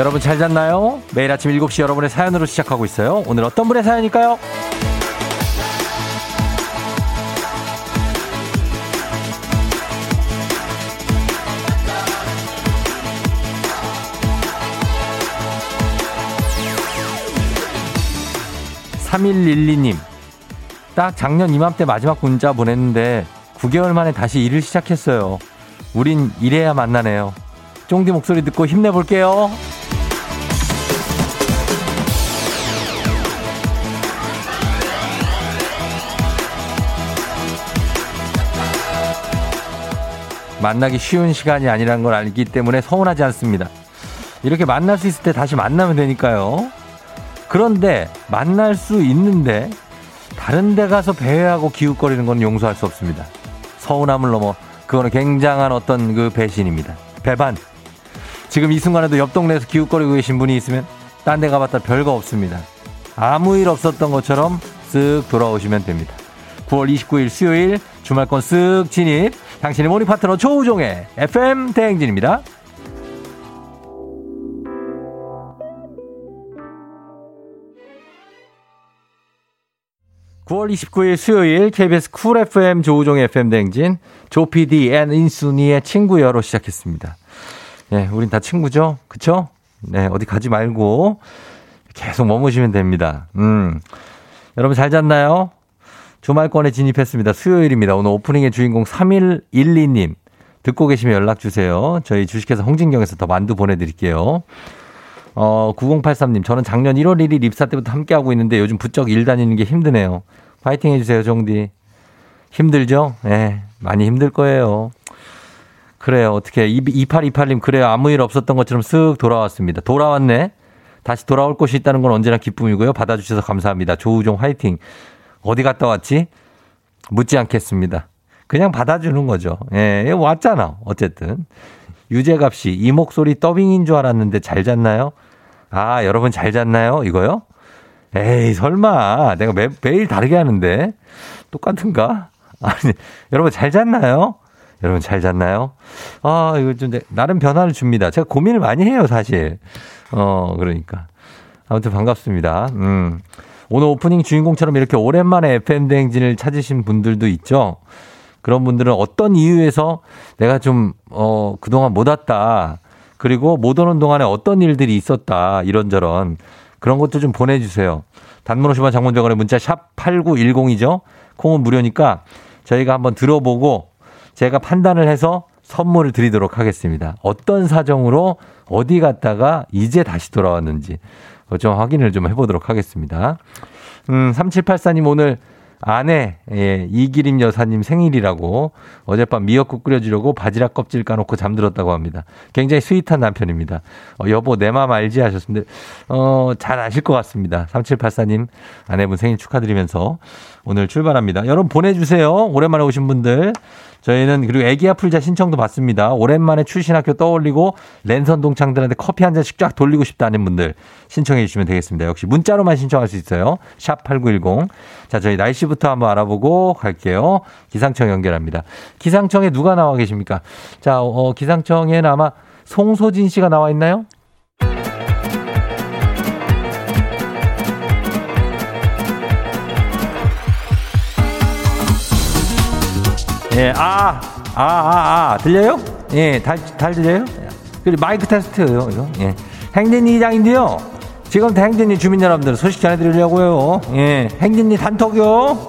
여러분 잘 잤나요? 매일 아침 7시 여러분의 사연으로 시작하고 있어요. 오늘 어떤 분의 사연일까요? 3112님. 딱 작년 이맘때 마지막 문자 보냈는데 9개월 만에 다시 일을 시작했어요. 우린 이래야 만나네요. 쫑디 목소리 듣고 힘내볼게요. 만나기 쉬운 시간이 아니라는 걸 알기 때문에 서운하지 않습니다. 이렇게 만날 수 있을 때 다시 만나면 되니까요. 그런데 만날 수 있는데 다른 데 가서 배회하고 기웃거리는 건 용서할 수 없습니다. 서운함을 넘어 그거는 굉장한 어떤 그 배신입니다. 배반. 지금 이 순간에도 옆 동네에서 기웃거리고 계신 분이 있으면 딴 데 가봤다 별거 없습니다. 아무 일 없었던 것처럼 쓱 돌아오시면 됩니다. 9월 29일 수요일 주말권 쓱 진입. 당신의 morning 파트너 조우종의 FM 대행진입니다. 9월 29일 수요일 KBS 쿨 FM 조우종의 FM 대행진 조피디 and 인순이의 친구여로 시작했습니다. 네, 우린 다 친구죠? 그쵸? 네, 어디 가지 말고 계속 머무시면 됩니다. 음. 여러분 잘 잤나요? 주말권에 진입했습니다. 수요일입니다. 오늘 오프닝의 주인공 3112님. 듣고 계시면 연락 주세요. 저희 주식회사 홍진경에서 더 만두 보내드릴게요. 어, 9083님. 저는 작년 1월 1일 입사 때부터 함께하고 있는데 요즘 부쩍 일 다니는 게 힘드네요. 파이팅 해주세요, 정디. 힘들죠? 예, 네, 많이 힘들 거예요. 그래요. 어떻게, 2828님, 그래요. 아무 일 없었던 것처럼 쓱 돌아왔습니다. 돌아왔네? 다시 돌아올 곳이 있다는 건 언제나 기쁨이고요. 받아주셔서 감사합니다. 조우종 화이팅. 어디 갔다 왔지? 묻지 않겠습니다. 그냥 받아주는 거죠. 예, 왔잖아. 어쨌든. 유재갑 씨, 이 목소리 더빙인 줄 알았는데 잘 잤나요? 아, 여러분 잘 잤나요? 이거요? 에이, 설마. 내가 매, 매일 다르게 하는데. 똑같은가? 아니, 여러분 잘 잤나요? 여러분 잘 잤나요? 아, 이거 좀, 나름 변화를 줍니다. 제가 고민을 많이 해요, 사실. 어, 그러니까. 아무튼 반갑습니다. 음. 오늘 오프닝 주인공처럼 이렇게 오랜만에 FM대행진을 찾으신 분들도 있죠. 그런 분들은 어떤 이유에서 내가 좀, 어, 그동안 못 왔다. 그리고 못 오는 동안에 어떤 일들이 있었다. 이런저런. 그런 것도 좀 보내주세요. 단문 50원 장문병원의 문자 샵 8910이죠. 콩은 무료니까 저희가 한번 들어보고 제가 판단을 해서 선물을 드리도록 하겠습니다. 어떤 사정으로 어디 갔다가 이제 다시 돌아왔는지 좀 확인을 좀 해보도록 하겠습니다. 음, 3784님 오늘 아내, 예, 이기림 여사님 생일이라고 어젯밤 미역국 끓여주려고 바지락 껍질 까놓고 잠들었다고 합니다. 굉장히 스윗한 남편입니다. 어, 여보, 내맘 알지? 하셨는데, 어, 잘 아실 것 같습니다. 3784님 아내분 생일 축하드리면서 오늘 출발합니다. 여러분 보내주세요. 오랜만에 오신 분들. 저희는 그리고 애기야 풀자 신청도 받습니다. 오랜만에 출신 학교 떠올리고 랜선 동창들한테 커피 한 잔씩 쫙 돌리고 싶다는 분들 신청해 주시면 되겠습니다. 역시 문자로만 신청할 수 있어요. 샵 8910. 자, 저희 날씨부터 한번 알아보고 갈게요. 기상청 연결합니다. 기상청에 누가 나와 계십니까? 자, 어, 기상청에는 아마 송소진 씨가 나와 있나요? 예, 아, 아, 아, 아, 들려요? 예, 달, 달 들려요? 그리고 마이크 테스트요, 이거. 예. 행진이 이장인데요. 지금 행진이 주민 여러분들 소식 전해드리려고요. 예, 행진이 단톡요.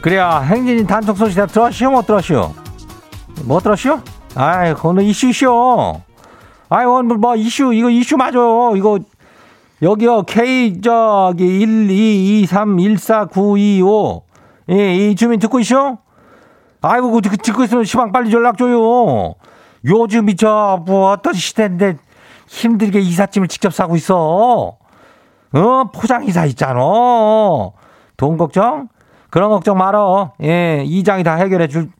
그래야 행진이 단톡 소식 다 들었시오 못 들었시오? 못 들었시오? 아이 그거는 이슈쇼 아이 오늘 뭐 이슈 이거 이슈 맞아요 이거 여기요 K 저기 1 2 2 3 1 4 9 2 5 예, 이 주민 듣고 있어? 아이고 그 듣고 있으면 시방 빨리 연락 줘요 요즘 이 저 뭐 어떤 시대인데 힘들게 이삿짐을 직접 싸고 있어 어 포장 이사 있잖아 돈 걱정 그런 걱정 말어. 예, 이장이 다 해결해 줄,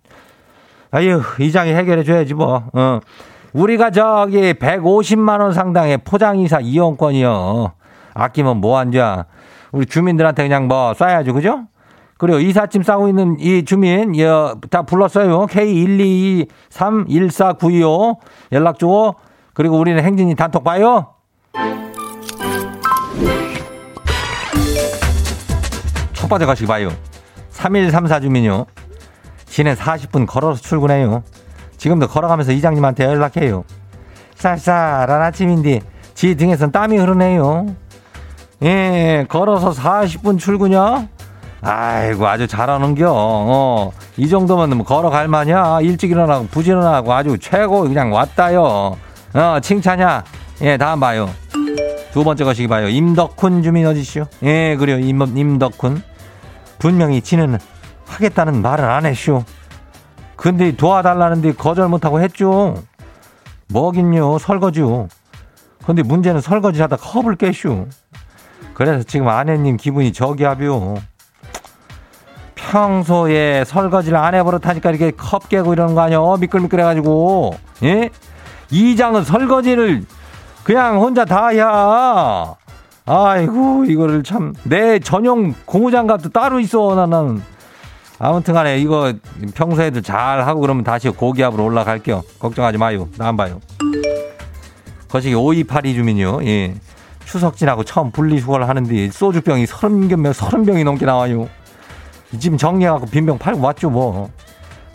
아유, 이장이 해결해 줘야지 뭐. 어. 우리가 저기 150만 원 상당의 포장이사 이용권이요. 아끼면 뭐 한자. 우리 주민들한테 그냥 뭐 쏴야죠. 그죠? 그리고 이삿짐 싸고 있는 이 주민, 다 불렀어요. K122314925 연락 줘. 그리고 우리는 행진이 단톡 봐요. 첫 번째 가시기 봐요. 3134 주민요. 지는 40분 걸어서 출근해요. 지금도 걸어가면서 이장님한테 연락해요. 쌀쌀한 아침인데 지 등에선 땀이 흐르네요. 예, 걸어서 40분 출근이요? 아이고, 아주 잘하는겨. 어, 이 정도면 뭐 걸어갈 마냐? 일찍 일어나고 부지런하고 아주 최고 그냥 왔다요. 어, 칭찬이야. 예, 다음 봐요. 두 번째 것이 봐요. 임덕훈 주민 어디시오? 예, 그래요. 임, 임덕훈. 분명히 지는 하겠다는 말을 안 했쇼. 근데 도와달라는데 거절 못하고 했죠. 뭐긴요, 설거지요. 근데 문제는 설거지 하다 컵을 깨쇼. 그래서 지금 아내님 기분이 저기압이요. 평소에 설거지를 안 해버릇하니까 이렇게 컵 깨고 이러는 거 아니야? 미끌미끌해가지고. 예? 이장은 설거지를 그냥 혼자 다 해야. 아이고, 이거를 참. 내 전용 고무장갑도 따로 있어, 나는. 아무튼 간에 이거 평소에도 잘 하고 그러면 다시 고기압으로 올라갈게요. 걱정하지 마요. 나 안 봐요. 거시기 5282 주민요. 예. 추석 지나고 처음 분리수거를 하는데 소주병이 30병, 30병이 넘게 나와요. 지금 정리해갖고 빈병 팔고 왔죠, 뭐.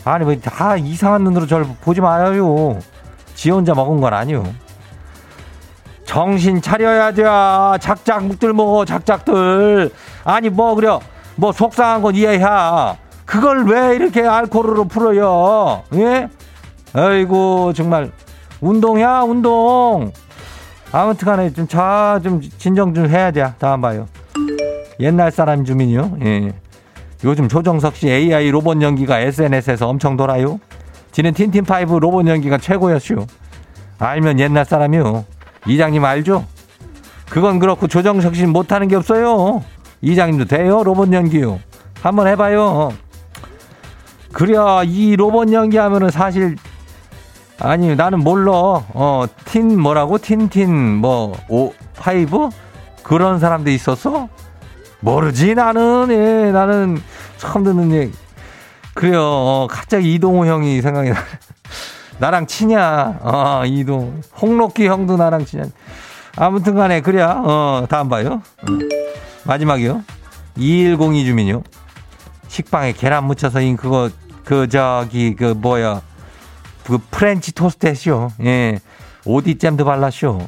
아니, 뭐, 다 이상한 눈으로 저를 보지 마요. 지 혼자 먹은 건 아니요. 정신 차려야 돼. 작작묵들 먹어, 작작들. 아니, 뭐, 그래. 뭐, 속상한 건 이해해. 그걸 왜 이렇게 알코올로 풀어요? 예? 아이고, 정말. 운동이야, 운동. 아무튼 간에 좀, 자, 좀 진정 좀 해야 돼. 다음 봐요. 옛날 사람 주민이요. 예. 요즘 조정석 씨 AI 로봇 연기가 SNS에서 엄청 돌아요. 지는 틴틴파이브 로봇 연기가 최고였슈. 알면 옛날 사람이요. 이장님 알죠? 그건 그렇고 조정석 씨는 못하는 게 없어요. 이장님도 돼요? 로봇 연기요. 한번 해봐요. 그래야 이 로봇 연기하면은 사실 아니 나는 몰라. 어, 틴 뭐라고? 틴틴 뭐 오, 파이브? 그런 사람도 있었어? 모르지 나는 예 나는 처음 듣는 얘기 그래요 어, 갑자기 이동호 형이 생각이 나 나랑 치냐 어 이동 홍록기 형도 나랑 치냐 아무튼 간에 그래야 어 다음 봐요 어. 마지막이요 2102 주민요 식빵에 계란 묻혀서 인 그거 그 저기 그 뭐야 그 프렌치 토스트 했쇼 예 오디 잼도 발랐쇼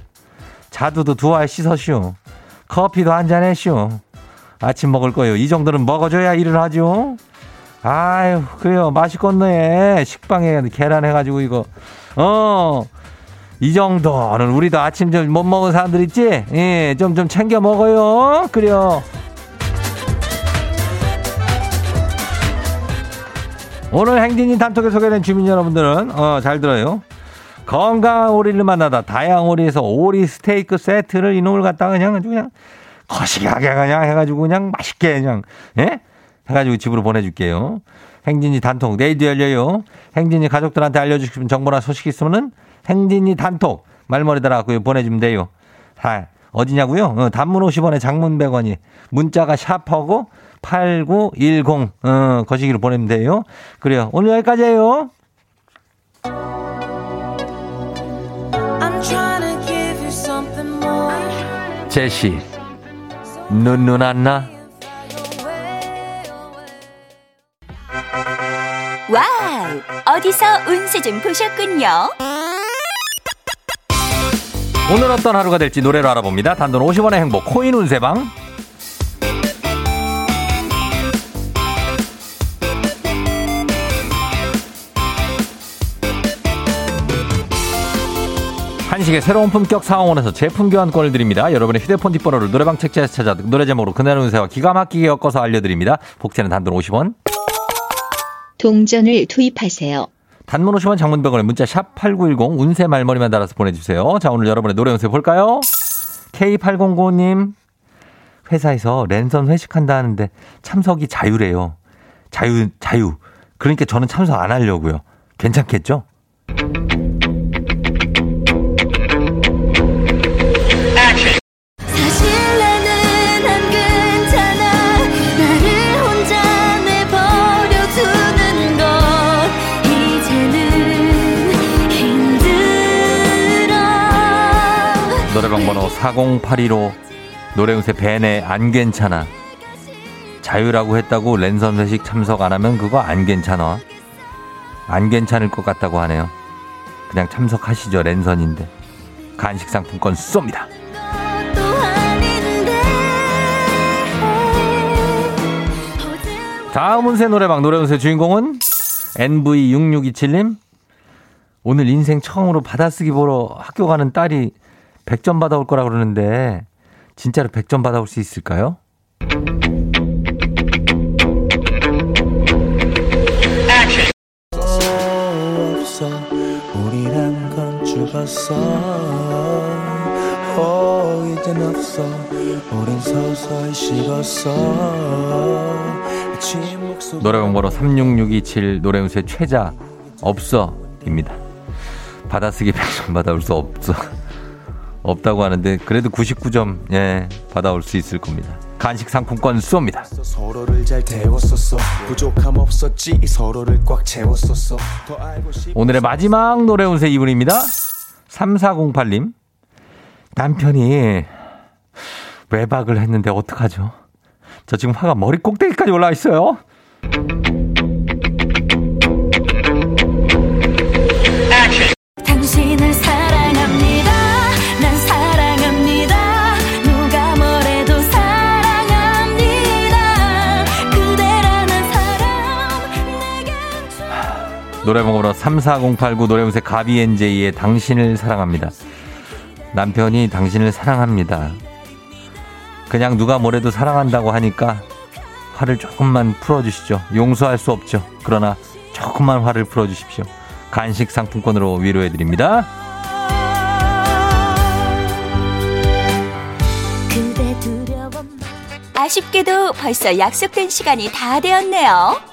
자두도 두 알 씻었쇼 커피도 한 잔 했쇼 아침 먹을 거예요. 이 정도는 먹어줘야 일을 하죠. 아유, 그래요. 맛있겠네. 식빵에 계란 해가지고 이거. 어, 이 정도는 우리도 아침 좀 못 먹은 사람들 있지? 예, 좀, 좀 챙겨 먹어요. 그래요. 오늘 행진인 단톡에 소개된 주민 여러분들은, 어, 잘 들어요. 건강한 오리를 만나다 다양한 오리에서 오리 스테이크 세트를 이놈을 갖다가 그냥 그냥 거시기하게 그냥 해가지고 그냥 맛있게 그냥, 예? 해가지고 집으로 보내줄게요. 행진이 단톡 내일도 열려요. 행진이 가족들한테 알려주고 싶은 정보나 소식 있으면은 행진이 단톡 말머리 달아갖고 보내주면 돼요. 자, 어디냐고요? 어, 단문 50원에 장문 100원이 문자가 샤퍼고 8910 어, 거시기로 보내면 돼요. 그래요. 오늘 여기까지예요. 제시. 눈누난나. wow 어디서 운세 좀 보셨군요. 오늘 어떤 하루가 될지 노래로 알아봅니다. 단돈 50원의 행복 코인 운세방 한식의 새로운 품격 상황원에서 제품 교환권을 드립니다. 여러분의 휴대폰 뒷번호를 노래방 책자에서 찾아 노래 제목으로 그날 운세와 기가 막히게 엮어서 알려드립니다. 복제는 단돈 50원. 동전을 투입하세요. 단문 50원 장문병원에 문자 샵 8910 운세 말머리만 달아서 보내주세요. 자 오늘 여러분의 노래 운세 볼까요? K8095님 회사에서 랜선 회식한다 하는데 참석이 자유래요. 자유 자유. 그러니까 저는 참석 안 하려고요. 괜찮겠죠? 4082로 노래운세 벤에 안 괜찮아. 자유라고 했다고 랜선 회식 참석 안 하면 그거 안 괜찮아. 안 괜찮을 것 같다고 하네요. 그냥 참석하시죠. 랜선인데. 간식 상품권 쏩니다. 다음 운세 노래방 노래 운세 주인공은 NV6627님. 오늘 인생 처음으로 받아쓰기 보러 학교 가는 딸이 100점 받아올 거라 그러는데 진짜로 100점 받아올 수 있을까요? 노래방 번호 36627 노래운세 최자 없어입니다. 받아쓰기 100점 받아올 수 없어. 없다고 하는데 그래도 99점 예 받아올 수 있을 겁니다. 간식 상품권 쏩니다. 오늘의 마지막 노래 운세 이분입니다. 3408님. 남편이 외박을 했는데 어떡하죠? 저 지금 화가 머리 꼭대기까지 올라와 있어요. 노래번호로 34089 노래운세 가비엔제이의 당신을 사랑합니다. 남편이 당신을 사랑합니다. 그냥 누가 뭐래도 사랑한다고 하니까 화를 조금만 풀어주시죠. 용서할 수 없죠. 그러나 조금만 화를 풀어주십시오. 간식 상품권으로 위로해드립니다. 아쉽게도 벌써 약속된 시간이 다 되었네요.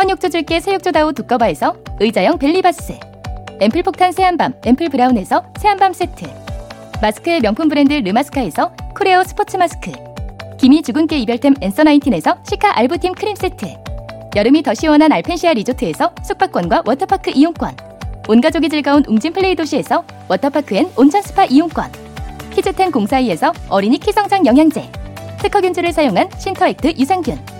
헌욕조 줄게 새욕조다오 두꺼바에서 의자형 벨리바스, 앰플 폭탄 새한밤 앰플 브라운에서 새한밤 세트, 마스크의 명품 브랜드 르마스카에서 코레오 스포츠 마스크, 기미 주근깨 이별템 앤서 나인틴에서 시카 알부팀 크림 세트, 여름이 더 시원한 알펜시아 리조트에서 숙박권과 워터파크 이용권. 온 가족이 즐거운 웅진 플레이 도시에서 워터파크 and 온천 스파 이용권. 키즈텐 공사이에서 어린이 키성장 영양제. 특허균주를 사용한 신터액트 유산균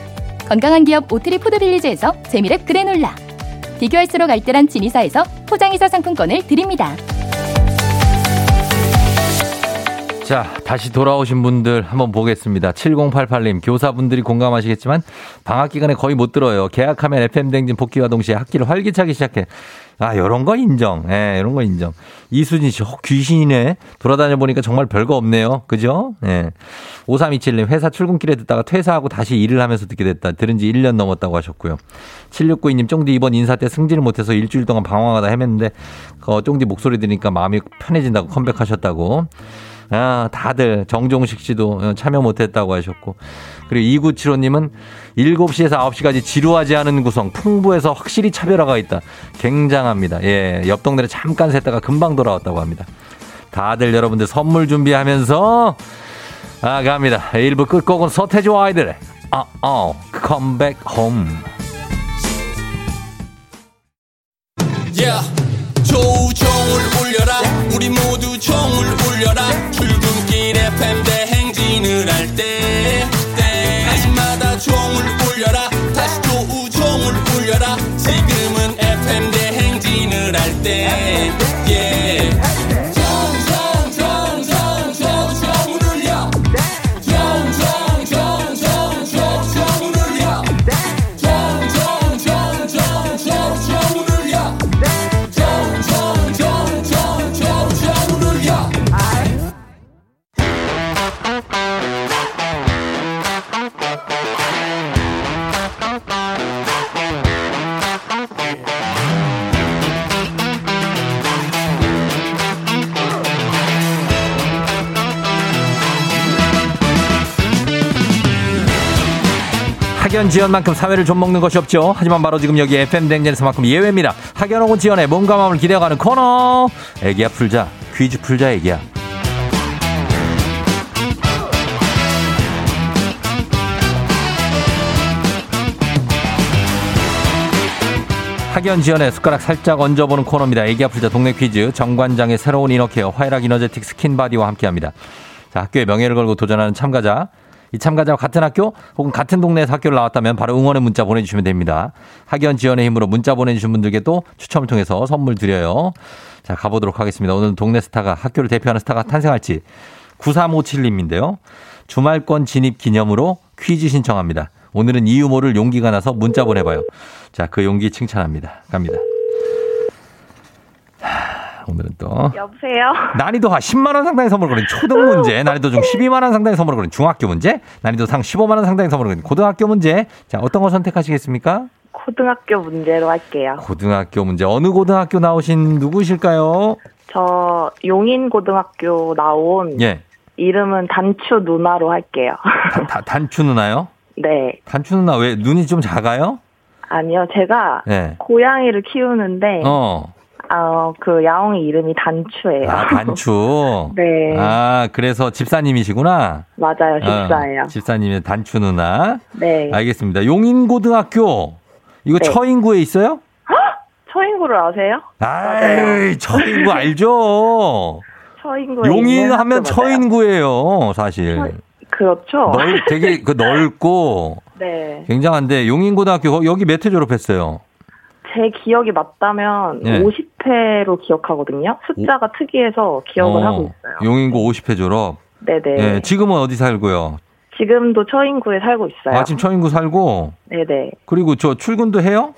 건강한 기업 오트리 푸드빌리지에서 재미랩 그래놀라 비교할수록 알뜰한 진이사에서 포장이사 상품권을 드립니다. 자, 다시 돌아오신 분들 한번 보겠습니다. 7088님, 교사분들이 공감하시겠지만 방학 기간에 거의 못 들어요. 개학하면 FM댕진 복귀와 동시에 학기를 활기차게 시작해. 아, 요런 거 인정. 예, 요런 거 인정. 이수진 씨, 어, 귀신이네. 돌아다녀 보니까 정말 별거 없네요. 그죠? 예. 5327님, 회사 출근길에 듣다가 퇴사하고 다시 일을 하면서 듣게 됐다. 들은 지 1년 넘었다고 하셨고요. 7692님, 쫑디 이번 인사 때 승진을 못해서 일주일 동안 방황하다 헤맸는데, 어, 쫑디 목소리 들으니까 마음이 편해진다고 컴백하셨다고. 아, 다들 정종식 씨도 참여 못했다고 하셨고 그리고 2975님은 7시에서 9시까지 지루하지 않은 구성 풍부해서 확실히 차별화가 있다. 굉장합니다. 예, 옆 동네를 잠깐 샜다가 금방 돌아왔다고 합니다. 다들 여러분들 선물 준비하면서 아 갑니다. 1부 끝곡은 서태지와 아이들의 아, 어, come back home. Yeah. 조우종을 울려라 우리 모두 종을 울려라 출근길 FM 지연만큼 사회를 좀 먹는 것이 없죠. 하지만 바로 지금 여기 FM 댕진에서만큼 예외입니다. 학연 혹은 지연의 몸과 마음을 기대어가는 코너. 애기야 풀자. 퀴즈 풀자 애기야. 학연 지연의 숟가락 살짝 얹어보는 코너입니다. 애기야 풀자 동네 퀴즈 정관장의 새로운 inner care 화이락 이너제틱 스킨바디와 함께합니다. 자 학교의 명예를 걸고 도전하는 참가자 이 참가자와 같은 학교 혹은 같은 동네에서 학교를 나왔다면 바로 응원의 문자 보내주시면 됩니다. 학연 지연의 힘으로 문자 보내주신 분들께 또 추첨을 통해서 선물 드려요. 자 가보도록 하겠습니다. 오늘 동네 스타가 학교를 대표하는 스타가 탄생할지 9357님인데요. 주말권 진입 기념으로 퀴즈 신청합니다. 오늘은 이유 모를 용기가 나서 문자 보내봐요. 자, 그 용기 칭찬합니다. 갑니다. 하, 오늘은 또 여보세요? 난이도 하 10만 원 상당의 선물을 거린 초등 문제, 난이도 중 12만 원 상당의 선물을 거린 중학교 문제, 난이도 상 15만 원 상당의 선물을 거린 고등학교 문제. 자, 어떤 거 선택하시겠습니까? 고등학교 문제로 할게요. 고등학교 문제. 어느 고등학교 나오신 누구실까요? 저 용인 고등학교 나온 예. 이름은 단추 누나로 할게요. 다- 다- 단추 누나요? 네. 단추 누나 왜 눈이 좀 작아요? 아니요, 제가 예. 고양이를 키우는데, 어. 어, 그 야옹이 이름이 단추예요. 아, 단추. 네. 아, 그래서 집사님이시구나. 맞아요, 집사예요. 어, 집사님의 단추 누나. 네. 알겠습니다. 용인고등학교. 이거 네. 처인구에 있어요? 처인구를 아세요? 아이, 처인구 알죠? 처인구에 용인 하면. 처인구예요, 사실. 처- 그렇죠. 넓, 되게 그 넓고 네. 굉장한데 용인고등학교 거- 여기 몇 회 졸업했어요? 제 기억이 맞다면 네. 50회로 기억하거든요. 숫자가 특이해서 기억을 어, 하고 있어요. 용인고 50회 졸업. 네네. 예, 지금은 어디 살고요? 지금도 처인구에 살고 있어요. 아, 지금 처인구 살고 네네. 그리고 저 출근도 해요?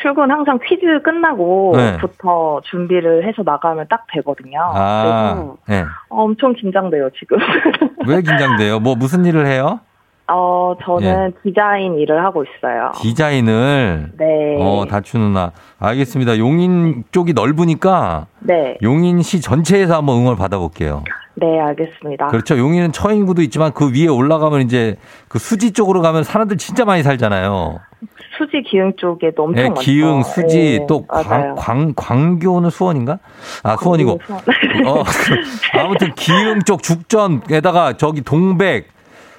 출근 항상 퀴즈 네. 끝나고부터 준비를 해서 나가면 딱 되거든요. 아, 그래서 예. 엄청 긴장돼요, 지금. 왜 긴장돼요? 뭐 무슨 일을 해요? 어, 저는 디자인 일을 하고 있어요. 디자인을 네. 어, 다추 누나. 알겠습니다. 용인 쪽이 넓으니까 네. 용인시 전체에서 한번 응원을 받아볼게요. 네, 알겠습니다. 그렇죠. 용인은 처인구도 있지만 그 위에 올라가면 이제 그 수지 쪽으로 가면 사람들 진짜 많이 살잖아요. 수지 기흥 쪽에도 엄청 예, 많죠. 기흥, 수지, 네, 또. 광, 광, 광교는 수원인가? 아, 수원이고. 수원. 어, 아무튼 기흥 쪽 죽전에다가 저기 동백,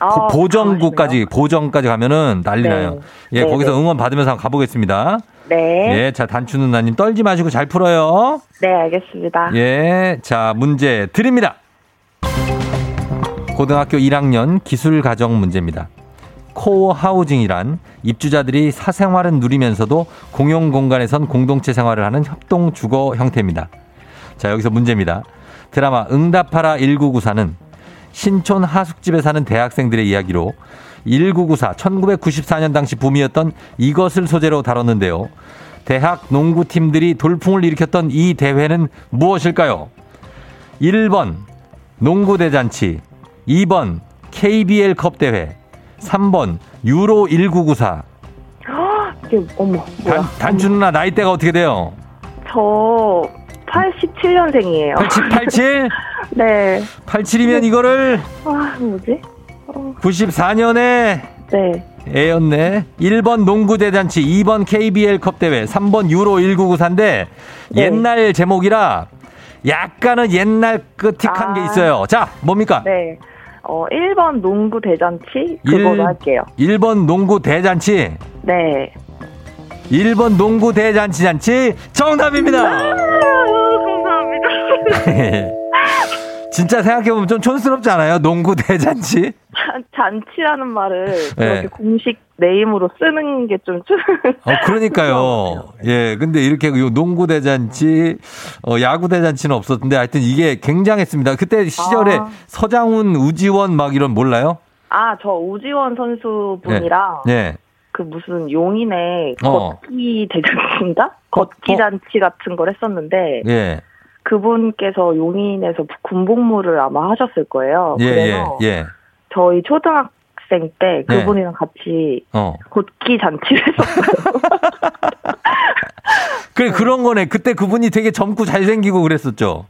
아, 보- 보정구까지. 보정까지 가면은 난리 네. 나요. 예, 네, 거기서 네. 응원 받으면서 한번 가보겠습니다. 네. 예, 자, 단추 누나님 떨지 마시고 잘 풀어요. 네, 알겠습니다. 예, 자, 문제 드립니다. 고등학교 1학년 기술 가정 문제입니다. 코어 하우징이란 입주자들이 사생활은 누리면서도 공용 공간에선 공동체 생활을 하는 협동 주거 형태입니다. 자, 여기서 문제입니다. 드라마 응답하라 1994는 신촌 하숙집에 사는 대학생들의 이야기로 1994 1994년 당시 붐이었던 이것을 소재로 다뤘는데요. 대학 농구팀들이 돌풍을 일으켰던 이 대회는 무엇일까요? 1번 농구대잔치 2번 KBL 컵 대회 3번 유로 1994 이게, 어머. 단, 단추 누나 나이대가 어떻게 돼요? 저 87년생이에요. 87, 87? 네. 87이면 이거를 아, 뭐지? 94년에 네. 애였네. 1번 농구 대잔치, 2번 KBL 컵 대회, 3번 유로 1994인데 네. 옛날 제목이라 약간은 옛날 그 틱한 아. 게 있어요. 자, 뭡니까? 네. 어, 1번 농구 대잔치 그거로 일- 할게요. 1번 농구 대잔치. 네. 1번 농구 대잔치 잔치 정답입니다. 감사합니다. 진짜 생각해보면 좀 촌스럽지 않아요? 농구 대잔치? 잔, 잔치라는 말을 네. 그렇게 공식 네임으로 쓰는 게좀 어, 그러니까요. 예, 근데 이렇게 요 농구 대잔치, 어, 야구 대잔치는 없었는데 하여튼 이게 굉장했습니다. 그때 시절에 아. 서장훈, 우지원 막 이런 몰라요? 아, 저 우지원 선수분이랑 예. 그 무슨 용인의 어. 걷기 대잔치인가? 걷기 어? 잔치 같은 걸 했었는데 예. 그분께서 용인에서 군복무를 아마 하셨을 거예요. 예, 예, 그래서 예. 저희 초등학생 때 네. 그분이랑 같이 어. 걷기 잔치를 했었어요. 그래, 그런 거네. 그때 그분이 되게 젊고 잘생기고 그랬었죠.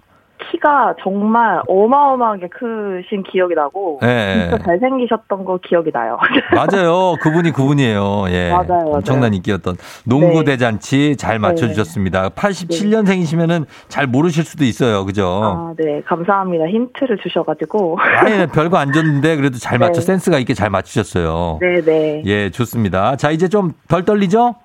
키가 정말 어마어마하게 크신 기억이 나고 예, 진짜 예. 잘생기셨던 거 기억이 나요. 맞아요. 그분이 그분이에요. 예. 맞아요. 엄청난 인기였던 농구 네. 대잔치 잘 맞춰 주셨습니다. 87년생이시면은 잘 모르실 수도 있어요. 그죠? 아, 네. 감사합니다. 힌트를 주셔 가지고. 아예 별거 안 줬는데 그래도 잘 맞춰 네. 센스가 있게 잘 맞추셨어요. 네 네. 예, 좋습니다. 자, 이제 좀 덜 떨리죠?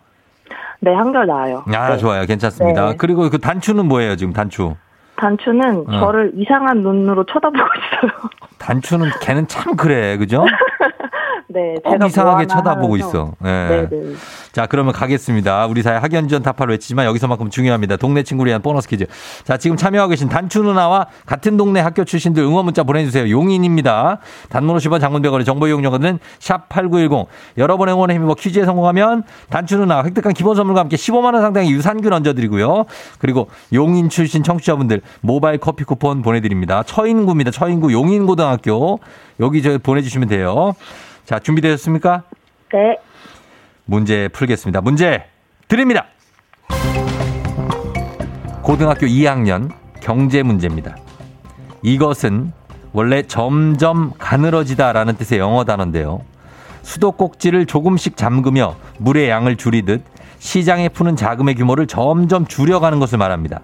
네, 한결 나아요. 아, 네. 좋아요. 괜찮습니다. 네. 그리고 그 단추는 뭐예요, 지금 단추? 단추는 어. 저를 이상한 눈으로 쳐다보고 있어요. 단추는 걔는 참 그래. 그죠? 네, 꼭 제가 이상하게 뭐 하나 쳐다보고. 있어. 예. 네네. 자, 그러면 가겠습니다. 우리 사회 학연지원 타파를 외치지만 여기서만큼 중요합니다. 동네 친구를 위한 보너스 퀴즈. 자, 지금 참여하고 계신 단추 누나와 같은 동네 학교 출신들 응원 문자 보내주세요. 용인입니다. 단문 50원 장문백원의 정보 이용료는 샵8910. 여러분의 응원에 힘입어 퀴즈에 성공하면 단추 누나 획득한 기본 선물과 함께 15만원 상당의 유산균 얹어드리고요. 그리고 용인 출신 청취자분들 모바일 커피 쿠폰 보내드립니다. 처인구입니다. 처인구 용인고등학교. 여기 저 보내주시면 돼요. 자, 준비되셨습니까? 네. 문제 풀겠습니다. 문제 드립니다. 고등학교 2학년 경제 문제입니다. 이것은 원래 점점 가늘어지다라는 뜻의 영어 단어인데요. 수도꼭지를 조금씩 잠그며 물의 양을 줄이듯 시장에 푸는 자금의 규모를 점점 줄여가는 것을 말합니다.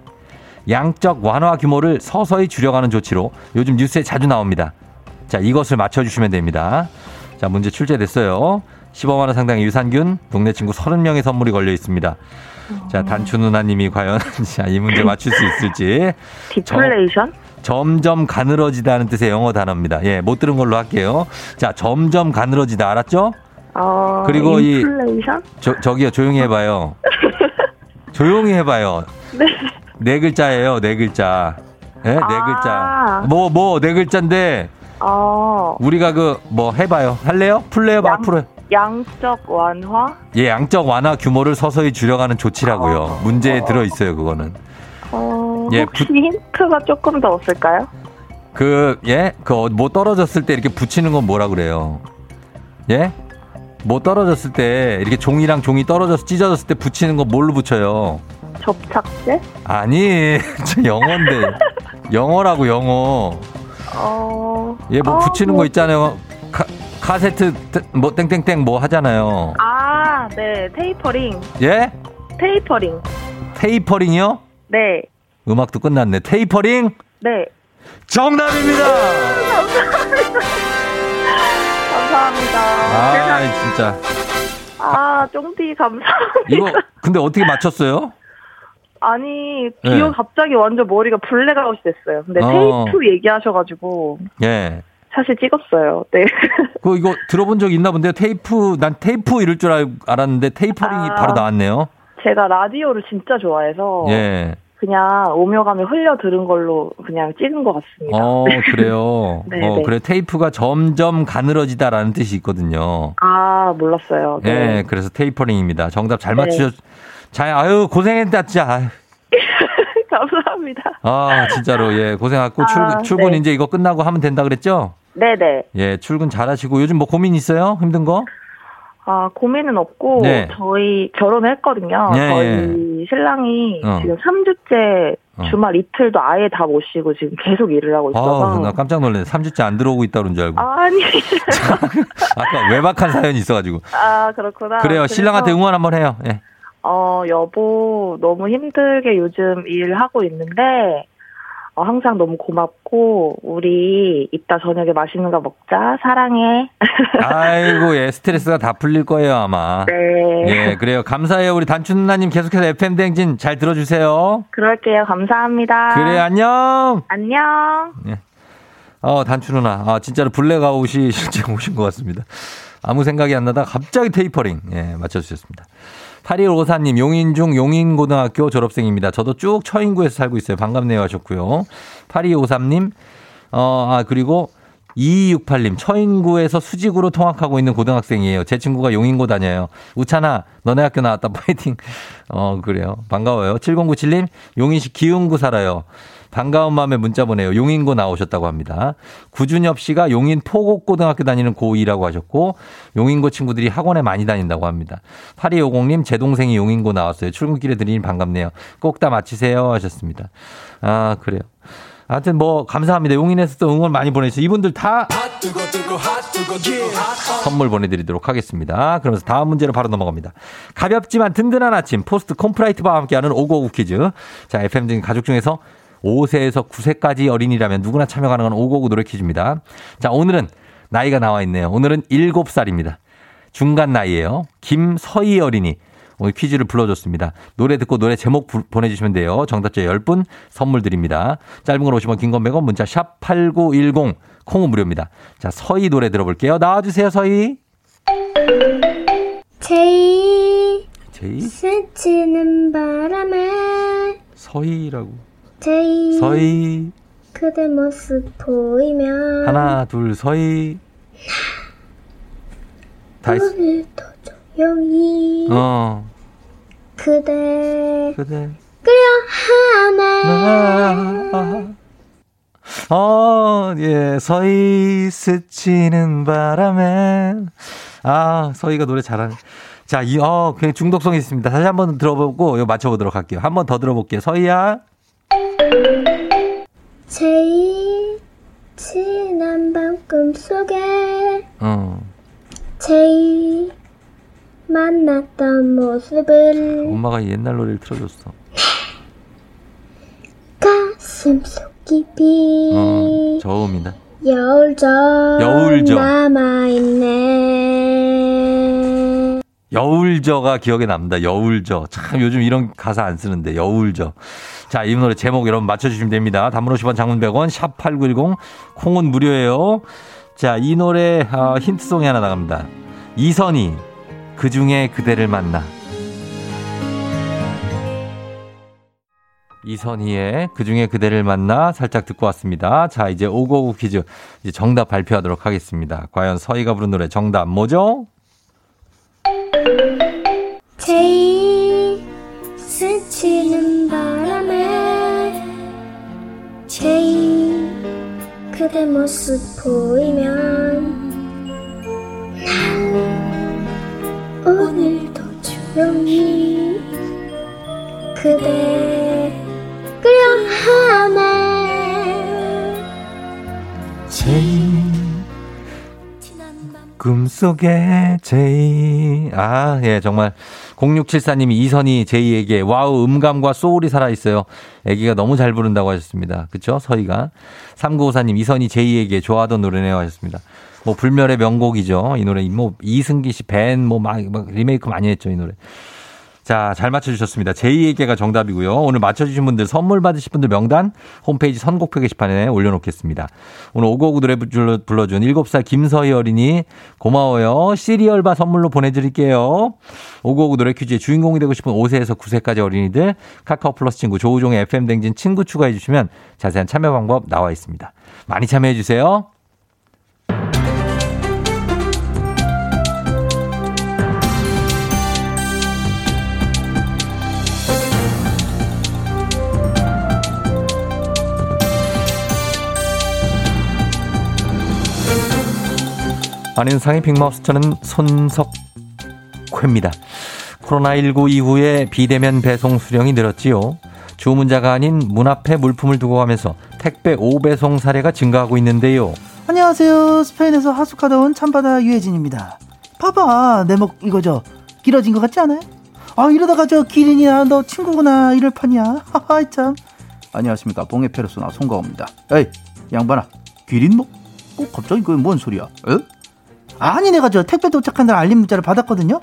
양적 완화 규모를 서서히 줄여가는 조치로 요즘 뉴스에 자주 나옵니다. 자, 이것을 맞춰주시면 됩니다. 자, 문제 출제됐어요. 15만 원 상당의 유산균, 동네 친구 30명의 선물이 걸려 있습니다. 자, 단추 누나님이 과연 자, 이 문제 맞출 수 있을지. 디플레이션? 점점 가늘어지다는 뜻의 영어 단어입니다. 예, 못 들은 걸로 할게요. 자, 점점 가늘어지다 알았죠? 어, 그리고 이- 인플레이션? 저, 저기요, 조용히 해봐요. 조용히 해봐요. 네. 네 글자예요, 네 글자. 예, 네 아. 글자. 뭐, 뭐, 네 글자인데, 어, 우리가 그, 뭐, 해봐요. 할래요? 풀래요? 양- 앞으로? 양적 완화? 예, 양적 완화 규모를 서서히 줄여가는 조치라고요. 어. 문제에 들어 있어요, 그거는. 어, 예, 혹시 힌트가 조금 더 없을까요? 그, 예? 그, 어, 뭐 떨어졌을 때 이렇게 붙이는 건 뭐라 그래요? 예? 뭐 떨어졌을 때, 이렇게 종이랑 종이 떨어져서 찢어졌을 때 붙이는 거 뭘로 붙여요? 접착제? 아니, 저 영어인데. 영어라고, 영어. 어, 예, 뭐 어, 붙이는 뭐- 거 있잖아요. 카, 카세트, 뭐, 땡땡땡 뭐 하잖아요. 아, 네, 테이퍼링. 예? 테이퍼링. 테이퍼링이요? 네, 음악도 끝났네. 테이퍼링? 네. 정답입니다! 감사합니다. 아, 진짜. 아, 쫑디 감사합니다. 이거, 근데 어떻게 맞췄어요? 아니, 네. 기억 갑자기 완전 머리가 블랙아웃이 됐어요. 근데 어. 테이프 얘기하셔가지고 예. 사실 찍었어요. 네. 그 이거 들어본 적 있나 본데요. 테이프 난 테이프 이럴 줄 알, 알았는데 테이퍼링이 아. 바로 나왔네요. 제가 라디오를 진짜 좋아해서 예. 그냥 오며 가며 흘려 들은 걸로 그냥 찍은 것 같습니다. 어 그래요. 네, 어 네. 그래 테이프가 점점 가늘어지다라는 뜻이 있거든요. 아, 몰랐어요. 예. 네. 그래서 테이퍼링입니다. 정답 잘 네. 맞추셨. 잘 아유 고생했다 진짜. 아유. 감사합니다. 아 진짜로 예 고생하고 아, 출, 출근 네. 이제 이거 끝나고 하면 된다 그랬죠? 네네. 예 출근 잘하시고 요즘 뭐 고민 있어요? 힘든 거? 아, 고민은 없고, 네. 저희 결혼을 했거든요. 예, 저희 신랑이 어. 지금 3주째 어. 주말 이틀도 아예 다 못 쉬고 지금 계속 일을 하고 있어서. 아, 나 깜짝 놀랐네. 3주째 안 들어오고 있다 그런 줄 알고. 아니. 아까 외박한 사연이 있어가지고. 아, 그렇구나. 그래요. 그래서, 신랑한테 응원 한번 해요. 예. 어, 여보, 너무 힘들게 요즘 일하고 있는데, 어, 항상 너무 고맙고 우리 이따 저녁에 맛있는 거 먹자. 사랑해. 아이고, 예, 스트레스가 다 풀릴 거예요, 아마. 네. 예, 그래요. 감사해요. 우리 단춘 누나님 계속해서 FM 댕진 잘 들어주세요. 그럴게요. 감사합니다. 그래, 안녕! 안녕. 어, 단춘 누나. 아, 진짜로 블랙아웃이 실제 오신 것 같습니다. 아무 생각이 안 나다가 갑자기 테이퍼링. 예, 맞춰주셨습니다. 8154님, 용인중 용인고등학교 졸업생입니다. 저도 쭉 처인구에서 살고 있어요. 반갑네요 하셨고요. 8253님, 어, 아, 그리고 2268님, 처인구에서 수직으로 통학하고 있는 고등학생이에요. 제 친구가 용인고 다녀요. 우찬아, 너네 학교 나왔다. 파이팅. 어, 그래요. 반가워요. 7097님, 용인시 기흥구 살아요. 반가운 마음에 문자 보내요. 용인고 나오셨다고 합니다. 구준엽 씨가 용인 포곡고등학교 다니는 고2라고 하셨고, 용인고 친구들이 학원에 많이 다닌다고 합니다. 8250님, 제 동생이 용인고 나왔어요. 출근길에 들으니 반갑네요. 꼭 다 마치세요. 하셨습니다. 아, 그래요. 하여튼 뭐, 감사합니다. 용인에서 또 응원 많이 보내주셔서 이분들 다 선물 보내드리도록 하겠습니다. 그러면서 다음 문제로 바로 넘어갑니다. 가볍지만 든든한 아침, 포스트 콤프라이트바와 함께하는 오고오구 퀴즈. 자, FM 등 가족 중에서 5세에서 9세까지 어린이라면 누구나 참여 가능한 오고오구 노래 퀴즈입니다. 자, 오늘은 나이가 나와 있네요. 오늘은 7살입니다. 중간 나이에요. 김서희 어린이. 오늘 퀴즈를 불러줬습니다. 노래 듣고 노래 제목 부- 보내주시면 돼요. 정답자 10분 선물 드립니다. 짧은 걸 오시면 긴건 100원 문자 샵 8910 콩은 무료입니다. 자, 서희 노래 들어볼게요. 나와주세요, 서희. 제이 제이? 스치는 바람에 서희라고. 제이 서희. 그대 모습 보이면 하나, 둘, 서희. 다 했어. 오늘도 조용히 어, 그대 그대. 그려하네 어, 예, 서희 스치는 바람에. 아, 서희가 노래 잘하네. 자, 이, 어, 그냥 중독성이 있습니다. 다시 한 번 들어보고, 이거 맞춰보도록 할게요. 한 번 더 들어볼게요. 서희야. 제이 지난 밤 꿈속에 어, 제이 만났던 모습을 엄마가 옛날 노래를 틀어줬어. 가슴속 깊이 어, 저음이다. 여울적 여울적. 남아있네 여울저가 기억에 남니다. 여울저. 참 요즘 이런 가사 안 쓰는데 여울저. 자, 이 노래 제목 여러분 맞춰주시면 됩니다. 단문 50원 장문 100원 샵 8910 콩은 무료예요. 자, 이 노래 어, 힌트송이 하나 나갑니다. 이선희 그 중에 그대를 만나. 이선희의 그 중에 그대를 만나 살짝 듣고 왔습니다. 자, 이제 오고오구 퀴즈 이제 정답 발표하도록 하겠습니다. 과연 서희가 부른 노래 정답 뭐죠? 제이 스치는 바람에 제이 그대 모습 보이면 난 오늘도 조용히 그대 그려하네 제이 꿈속에 J. 아 예 정말. 0674님이 이선희 J에게 wow 음감과 소울이 살아있어요. 애기가 너무 잘 부른다고 하셨습니다. 그쵸? 서희가. 3954님 이선희 J에게 좋아하던 노래네요 하셨습니다. 뭐 불멸의 명곡이죠. 이 노래 뭐 이승기 씨밴뭐막 리메이크 많이 했죠 이 노래 자, 잘 맞춰주셨습니다. J에게가 정답이고요. 오늘 맞춰주신 분들, 선물 받으실 분들 명단 홈페이지 선곡표 게시판에 올려놓겠습니다. 오늘 오고오구 노래 불러- 불러준 7살 김서희 어린이 고마워요. 시리얼바 선물로 보내드릴게요. 오고오구 노래 퀴즈의 주인공이 되고 싶은 5세에서 9세까지 어린이들 카카오 플러스 친구 조우종의 FM 댕진 친구 추가해주시면 자세한 참여 방법 나와 있습니다. 많이 참여해주세요. 안윤상의 빅마우스 저는 손석회입니다. 코로나19 이후에 비대면 배송 수령이 늘었지요. 주문자가 아닌 문 앞에 물품을 두고 가면서 택배 5배송 사례가 증가하고 있는데요. 안녕하세요. 스페인에서 하숙하다 온 참바다 유혜진입니다. 봐봐, 내 목 이거죠. 길어진 것 같지 않아요? 아, 이러다가 저 기린이야, 너 친구구나, 이럴 판이야. 하하, 참. 안녕하십니까. 봉해 페르소나 송가호입니다. 에이, 양반아. 귀린목? 꼭 갑자기 그게 뭔 소리야? 에? 아니, 내가 저 택배 도착한다는 알림 문자를 받았거든요?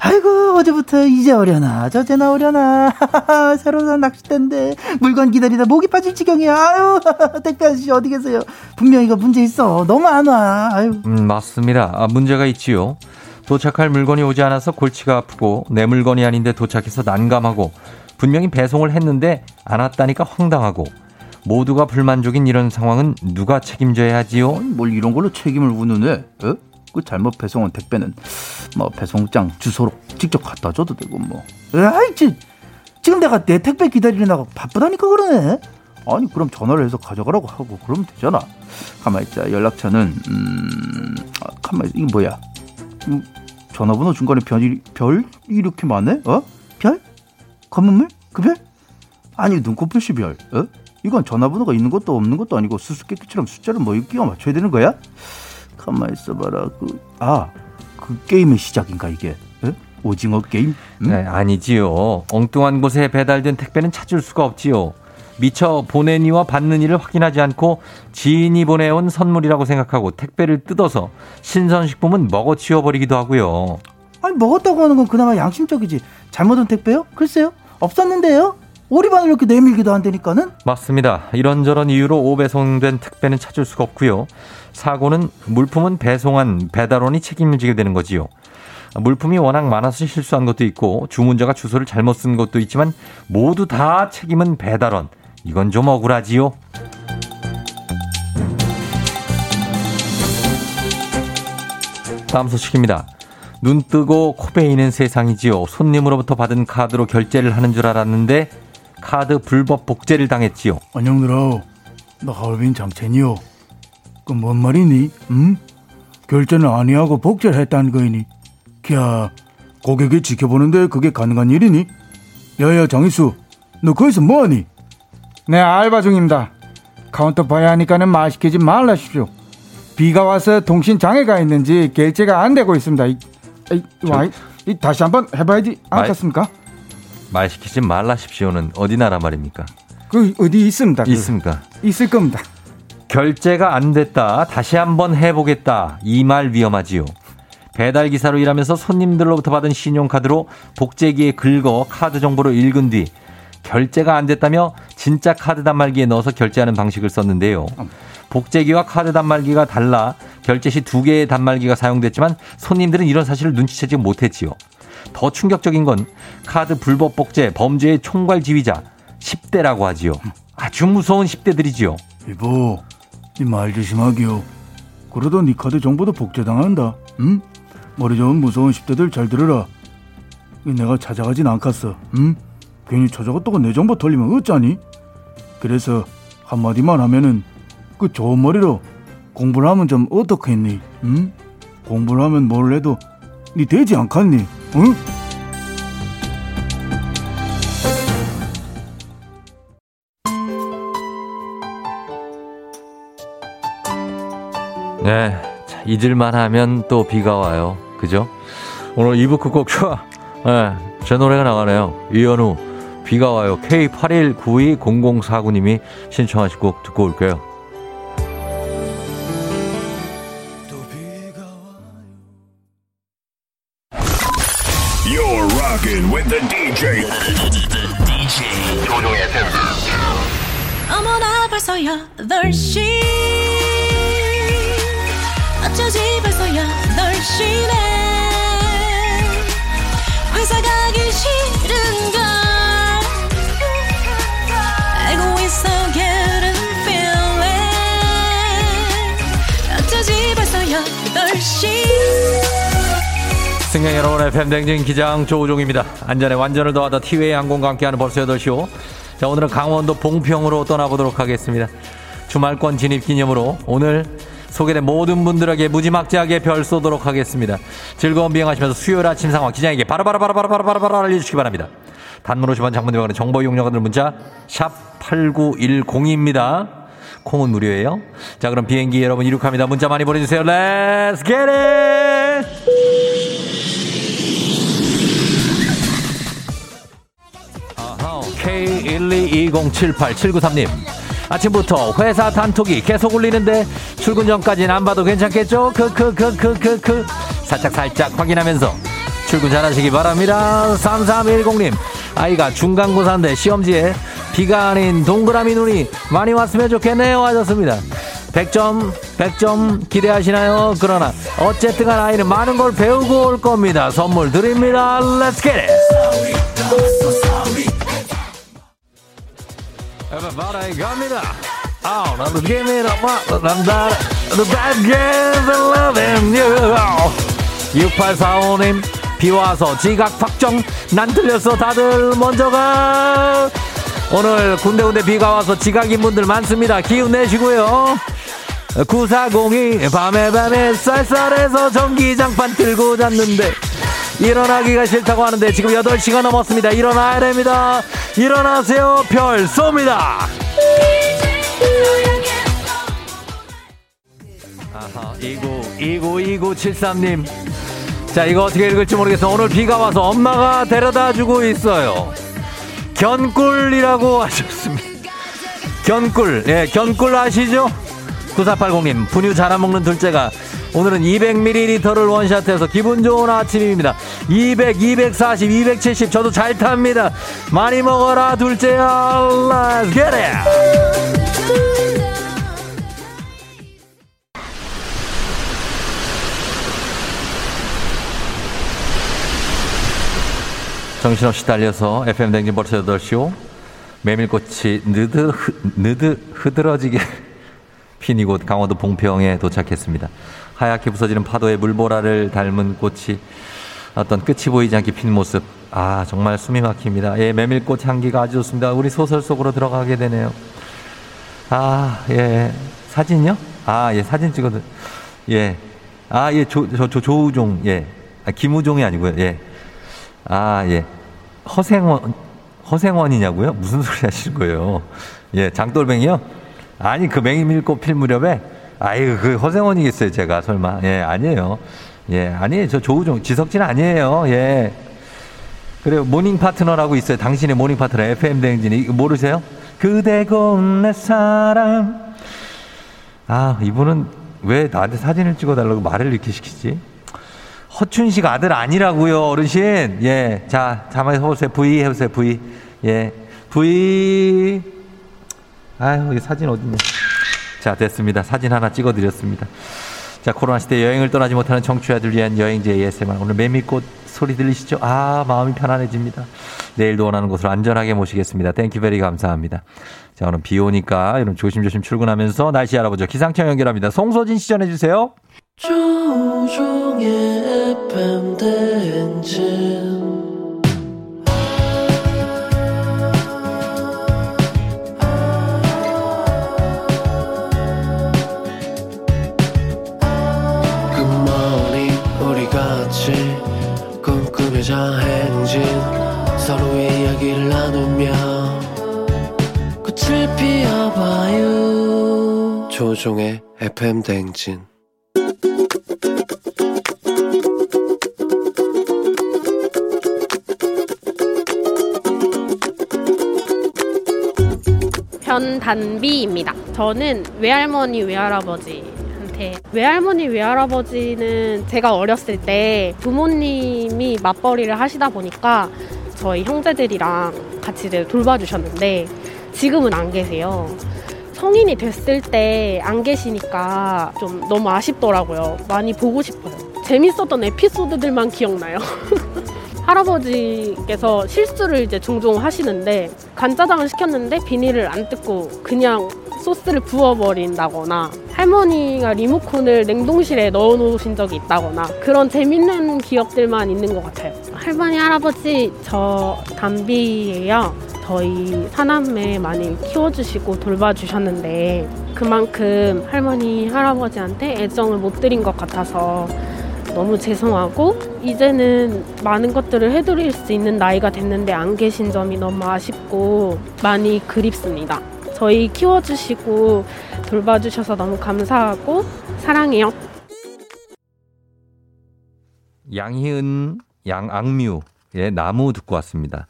아이고, 어제부터 이제 오려나, 저제 나오려나. 새로 산 낚싯대인데, 물건 기다리다 목이 빠질 지경이야. 아유, 택배 아저씨 어디 계세요? 분명 이거 문제 있어. 너무 안 와. 아유. 음, 맞습니다. 아, 문제가 있지요. 도착할 물건이 오지 않아서 골치가 아프고 내 물건이 아닌데 도착해서 난감하고 분명히 배송을 했는데 안 왔다니까 황당하고 모두가 불만족인 이런 상황은 누가 책임져야 하지요? 뭘 이런 걸로 책임을 묻는 애? 어? 그 잘못 배송한 택배는 뭐 배송장 주소로 직접 갖다 줘도 되고 뭐. 아이, 지, 지금 내가 내 택배 기다리느라고 바쁘다니까 그러네. 아니 그럼 전화를 해서 가져가라고 하고 그러면 되잖아. 가만 있자 연락처는 음 아, 가만 있 이게 뭐야? 음, 전화번호 중간에 별이 별 이렇게 많네? 어? 별? 검은 물? 그 별? 아니 눈코뿔씨 별? 어? 이건 전화번호가 있는 것도 없는 것도 아니고 수수께끼처럼 숫자를 뭐 끼워 맞춰야 되는 거야? 가만 있어봐라. 그, 아, 그 게임의 시작인가 이게? 에? 오징어 게임? 음? 네, 아니지요. 엉뚱한 곳에 배달된 택배는 찾을 수가 없지요. 미처 보낸 이와 받는 이를 확인하지 않고 지인이 보내온 선물이라고 생각하고 택배를 뜯어서 신선식품은 먹어 치워버리기도 하고요. 아니 먹었다고 하는 건 그나마 양심적이지. 잘못 온 택배요? 글쎄요. 없었는데요. 오리반을 이렇게 내밀기도 한다니까는. 맞습니다. 이런저런 이유로 오배송된 택배는 찾을 수가 없고요. 사고는 물품은 배송한 배달원이 책임지게 되는 거지요. 물품이 워낙 많아서 실수한 것도 있고 주문자가 주소를 잘못 쓴 것도 있지만 모두 다 책임은 배달원. 이건 좀 억울하지요. 다음 소식입니다. 눈 뜨고 코 베이는 세상이지요. 손님으로부터 받은 카드로 결제를 하는 줄 알았는데 카드 불법 복제를 당했지요. 안녕들아. 나 하얼빈 장첸이요. 그 뭔 말이니? 응? 결제는 아니하고 복제를 했다는 거이니? 캬, 고객이 지켜보는데 그게 가능한 일이니? 야야 장희수, 너 거기서 뭐하니? 네, 알바 중입니다. 카운터 봐야 하니까는 말 시키지 말라십시오. 비가 와서 통신 장애가 있는지 결제가 안 되고 있습니다. 이, 이, 와, 이, 이 다시 한번 해봐야지 않겠습니까? 말 시키지 말라십시오는 어디 나라 말입니까? 그 어디 있습니다. 그. 있습니까? 있을 겁니다. 결제가 안 됐다. 다시 한번 해보겠다. 이 말 위험하지요. 배달 기사로 일하면서 손님들로부터 받은 신용카드로 복제기에 긁어 카드 정보를 읽은 뒤 결제가 안 됐다며 진짜 카드 단말기에 넣어서 결제하는 방식을 썼는데요. 복제기와 카드 단말기가 달라 결제 시 두 개의 단말기가 사용됐지만 손님들은 이런 사실을 눈치채지 못했지요. 더 충격적인 건 카드 불법 복제 범죄의 총괄 지휘자 10대라고 하지요. 아주 무서운 10대들이지요. 이보, 니 말 조심하기요. 그러다 니 카드 정보도 복제당한다. 응? 머리 좋은 무서운 10대들 잘 들으라. 이 내가 찾아가진 않겠어. 응? 괜히 찾아갔다가 내 정보 털리면 어쩌니? 그래서 한마디만 하면은 그 좋은 머리로 공부를 하면 좀 어떻겠니? 응? 공부를 하면 뭘 해도 니 되지 않겠니? 응? 네. 자, 잊을만 하면 또 비가 와요. 그죠? 오늘 2부 끝곡 좋아. 네, 제 노래가 나가네요. 이현우, 비가 와요. K81920049님이 신청하신 곡 듣고 올게요. 승객 여러분 의 팬 댕진 기장 조우종입니다. 안전에 완전을 더하다 티웨이 항공과 함께하는 벌써 8시오. 자, 오늘은 강원도 봉평으로 떠나보도록 하겠습니다. 주말권 진입 기념으로 오늘 소개된 모든 분들에게 무지막지하게 별 쏘도록 하겠습니다. 즐거운 비행하시면서 수요일 아침 상황 기장에게 바로바로바로바로바로바로 알려주시기 바랍니다. 단문 50원 장문대방의 정보 이용료가 들 문자 샵 8910입니다. 콩은 무료예요. 자 그럼 비행기 여러분 이륙합니다. 문자 많이 보내주세요. Let's it! K122078793님. 아침부터 회사 단톡이 계속 울리는데 출근 전까지는 안 봐도 괜찮겠죠? 크크크크크크. 살짝 살짝 확인하면서 출근 잘하시기 바랍니다. 3310님. 아이가 중간고사인데 시험지에 비가 아닌 동그라미 눈이 많이 왔으면 좋겠네요. 하셨습니다. 100점, 100점 기대하시나요? 그러나 어쨌든 간 아이는 많은 걸 배우고 올 겁니다. 선물 드립니다. Let's get it! Everybody 갑니다. Oh, now give me the I'm bad girls and loving you. 6845님, 비 와서 지각 확정. 난 틀렸어. 다들 먼저 가. 오늘 군데군데 비가 와서 지각인 분들 많습니다. 기운 내시고요. 9402 밤에 밤에 쌀쌀해서 전기장판 들고 잤는데 일어나기가 싫다고 하는데 지금 8시가 넘었습니다. 일어나야 됩니다. 일어나세요. 별 쏩니다. 아하, 29, 29, 2973님. 자, 이거 어떻게 읽을지 모르겠어. 오늘 비가 와서 엄마가 데려다 주고 있어요. 견꿀이라고 하셨습니다. 견꿀, 예, 견꿀 아시죠? 9480님, 분유 잘안 먹는 둘째가 오늘은 200ml를 원샷해서 기분 좋은 아침입니다. 200, 240, 270 저도 잘 탑니다. 많이 먹어라 둘째야. Let's get it. 정신없이 달려서 FM 댕진 벌써 8시오. 메밀꽃이 느드, 흐, 느드 흐드러지게 핀 이곳 강원도 봉평에 도착했습니다. 하얗게 부서지는 파도에 물보라를 닮은 꽃이 어떤 끝이 보이지 않게 핀 모습. 아, 정말 숨이 막힙니다. 예, 메밀꽃 향기가 아주 좋습니다. 우리 소설 속으로 들어가게 되네요. 아, 예. 사진요? 아, 예, 사진 찍어도, 예. 아, 예, 조, 저, 조, 조우종, 예. 아, 김우종이 아니고요, 예. 아, 예. 허생원, 허생원이냐고요? 무슨 소리 하시는 거예요? 예, 장돌뱅이요? 아니, 그 메밀꽃 필 무렵에, 아유, 그 허생원이겠어요, 제가, 설마. 예, 아니에요. 예, 아니에요. 저 조우종, 지석진 아니에요. 예. 그래요. 모닝 파트너라고 있어요. 당신의 모닝 파트너, FM대행진이. 모르세요? 그대고 내 사람. 아, 이분은 왜 나한테 사진을 찍어달라고 말을 이렇게 시키지? 허춘식 아들 아니라고요, 어르신. 예. 자, 자만 해보세요. V 해보세요. V. 예. V. 아유, 여기 사진 어딨냐. 자, 됐습니다. 사진 하나 찍어드렸습니다. 자, 코로나 시대 여행을 떠나지 못하는 청취자들 위한 여행지 ASMR. 오늘 매미꽃 소리 들리시죠? 아, 마음이 편안해집니다. 내일도 원하는 곳으로 안전하게 모시겠습니다. Thank you very 감사합니다. 자, 오늘 비 오니까 이런 조심조심 출근하면서 날씨 알아보죠. 기상청 연결합니다. 송소진 씨 전해주세요. 조종의 FM 대행진 꿈꾸며자 행진 서로의 이야기를 나누며 꽃을 피워봐요. 조종의 FM 대행진. 변단비입니다. 저는 외할머니 외할아버지 한테 외할머니 외할아버지는 제가 어렸을 때 부모님이 맞벌이를 하시다 보니까 저희 형제들이랑 같이 돌봐주셨는데 지금은 안 계세요. 성인이 됐을 때 안 계시니까 좀 너무 아쉽더라고요. 많이 보고 싶어요. 재밌었던 에피소드들만 기억나요. 할아버지께서 실수를 이제 종종 하시는데 간짜장을 시켰는데 비닐을 안 뜯고 그냥 소스를 부어버린다거나 할머니가 리모컨을 냉동실에 넣어 놓으신 적이 있다거나 그런 재밌는 기억들만 있는 것 같아요. 할머니, 할아버지, 저 담비예요. 저희 사남매 많이 키워주시고 돌봐주셨는데 그만큼 할머니, 할아버지한테 애정을 못 드린 것 같아서 너무 죄송하고 이제는 많은 것들을 해드릴 수 있는 나이가 됐는데 안 계신 점이 너무 아쉽고 많이 그립습니다. 저희 키워주시고 돌봐주셔서 너무 감사하고 사랑해요. 양희은, 양악뮤, 예, 나무 듣고 왔습니다.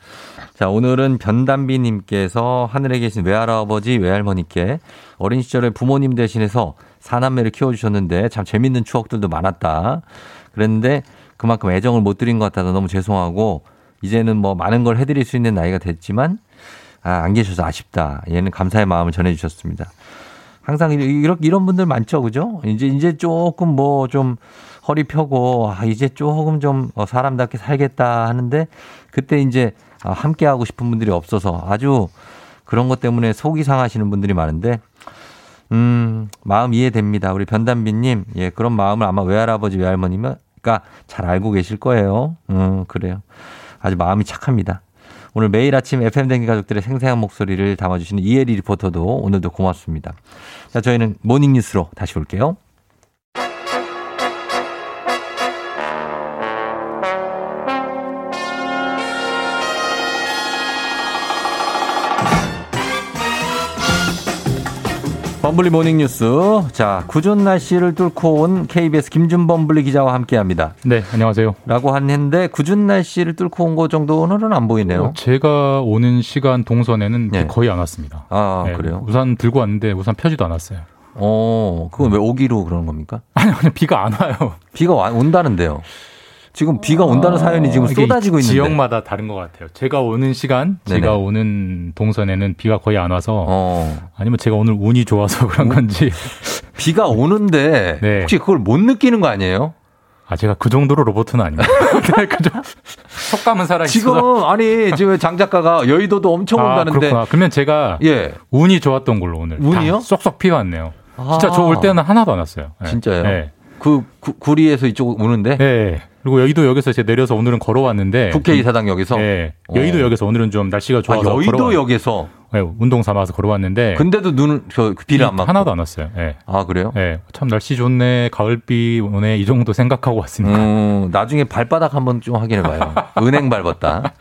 자, 오늘은 변담비님께서 하늘에 계신 외할아버지, 외할머니께 어린 시절에 부모님 대신해서 사남매를 키워주셨는데 참 재밌는 추억들도 많았다. 그랬는데 그만큼 애정을 못 드린 것 같아서 너무 죄송하고 이제는 뭐 많은 걸 해드릴 수 있는 나이가 됐지만 아, 안 계셔서 아쉽다. 얘는 감사의 마음을 전해주셨습니다. 항상 이런 이런 분들 많죠, 그죠? 이제 이제 조금 뭐 좀 허리 펴고 아 이제 조금 좀 어, 사람답게 살겠다 하는데 그때 이제 아, 함께 하고 싶은 분들이 없어서 아주 그런 것 때문에 속이 상하시는 분들이 많은데 음 마음 이해됩니다. 우리 변담비님 예 그런 마음을 아마 외할아버지 외할머니가 잘 알고 계실 거예요. 음 그래요. 아주 마음이 착합니다. 오늘 매일 아침 FM 댕기 가족들의 생생한 목소리를 담아주시는 이혜리 리포터도 오늘도 고맙습니다. 자, 저희는 모닝뉴스로 다시 올게요. 범블리 모닝뉴스. 자, 구준 날씨를 뚫고 온 KBS 김준범블리 기자와 함께 합니다. 네, 안녕하세요. 라고 했는데, 구준 날씨를 뚫고 온 거 정도는 안 보이네요. 어, 제가 오는 시간 동선에는 네. 거의 안 왔습니다. 아, 네, 그래요? 우산 들고 왔는데 우산 펴지도 않았어요. 어, 그건 왜 오기로 그러는 겁니까? 아니, 아니, 비가 안 와요. 비가 와- 온다는데요. 지금 비가 온다는 사연이 지금 아, 쏟아지고 있는데. 지역마다 다른 것 같아요. 제가 오는 시간, 네네. 제가 오는 동선에는 비가 거의 안 와서 어. 아니면 제가 오늘 운이 좋아서 그런 건지 비가 오는데 네. 혹시 그걸 못 느끼는 거 아니에요? 아 제가 그 정도로 로봇은 아닙니다. 네, 그죠? 속감은 살아 있어. 지금 아니 지금 장 작가가 여의도도 엄청 아, 온다는데 그렇구나. 그러면 제가 예 운이 좋았던 걸로 오늘 운이요? 다 쏙쏙 피왔네요. 아. 진짜 저 올 때는 하나도 안 왔어요. 네. 진짜요? 네. 그 구, 구리에서 이쪽 오는데 네. 그리고 여의도역에서 이제 내려서 오늘은 걸어왔는데 국회의사당역에서 네. 어. 여의도역에서 오늘은 좀 날씨가 아, 좋아서 걸어왔- 여의도역에서 네, 운동 삼아서 걸어왔는데 근데도 눈을 저 비를 안 맞고 하나도 안 왔어요. 네. 아 그래요? 네. 참 날씨 좋네. 가을비 오네. 이 정도 생각하고 왔으니까. 음, 나중에 발바닥 한번 좀 확인해 봐요. 은행 밟았다.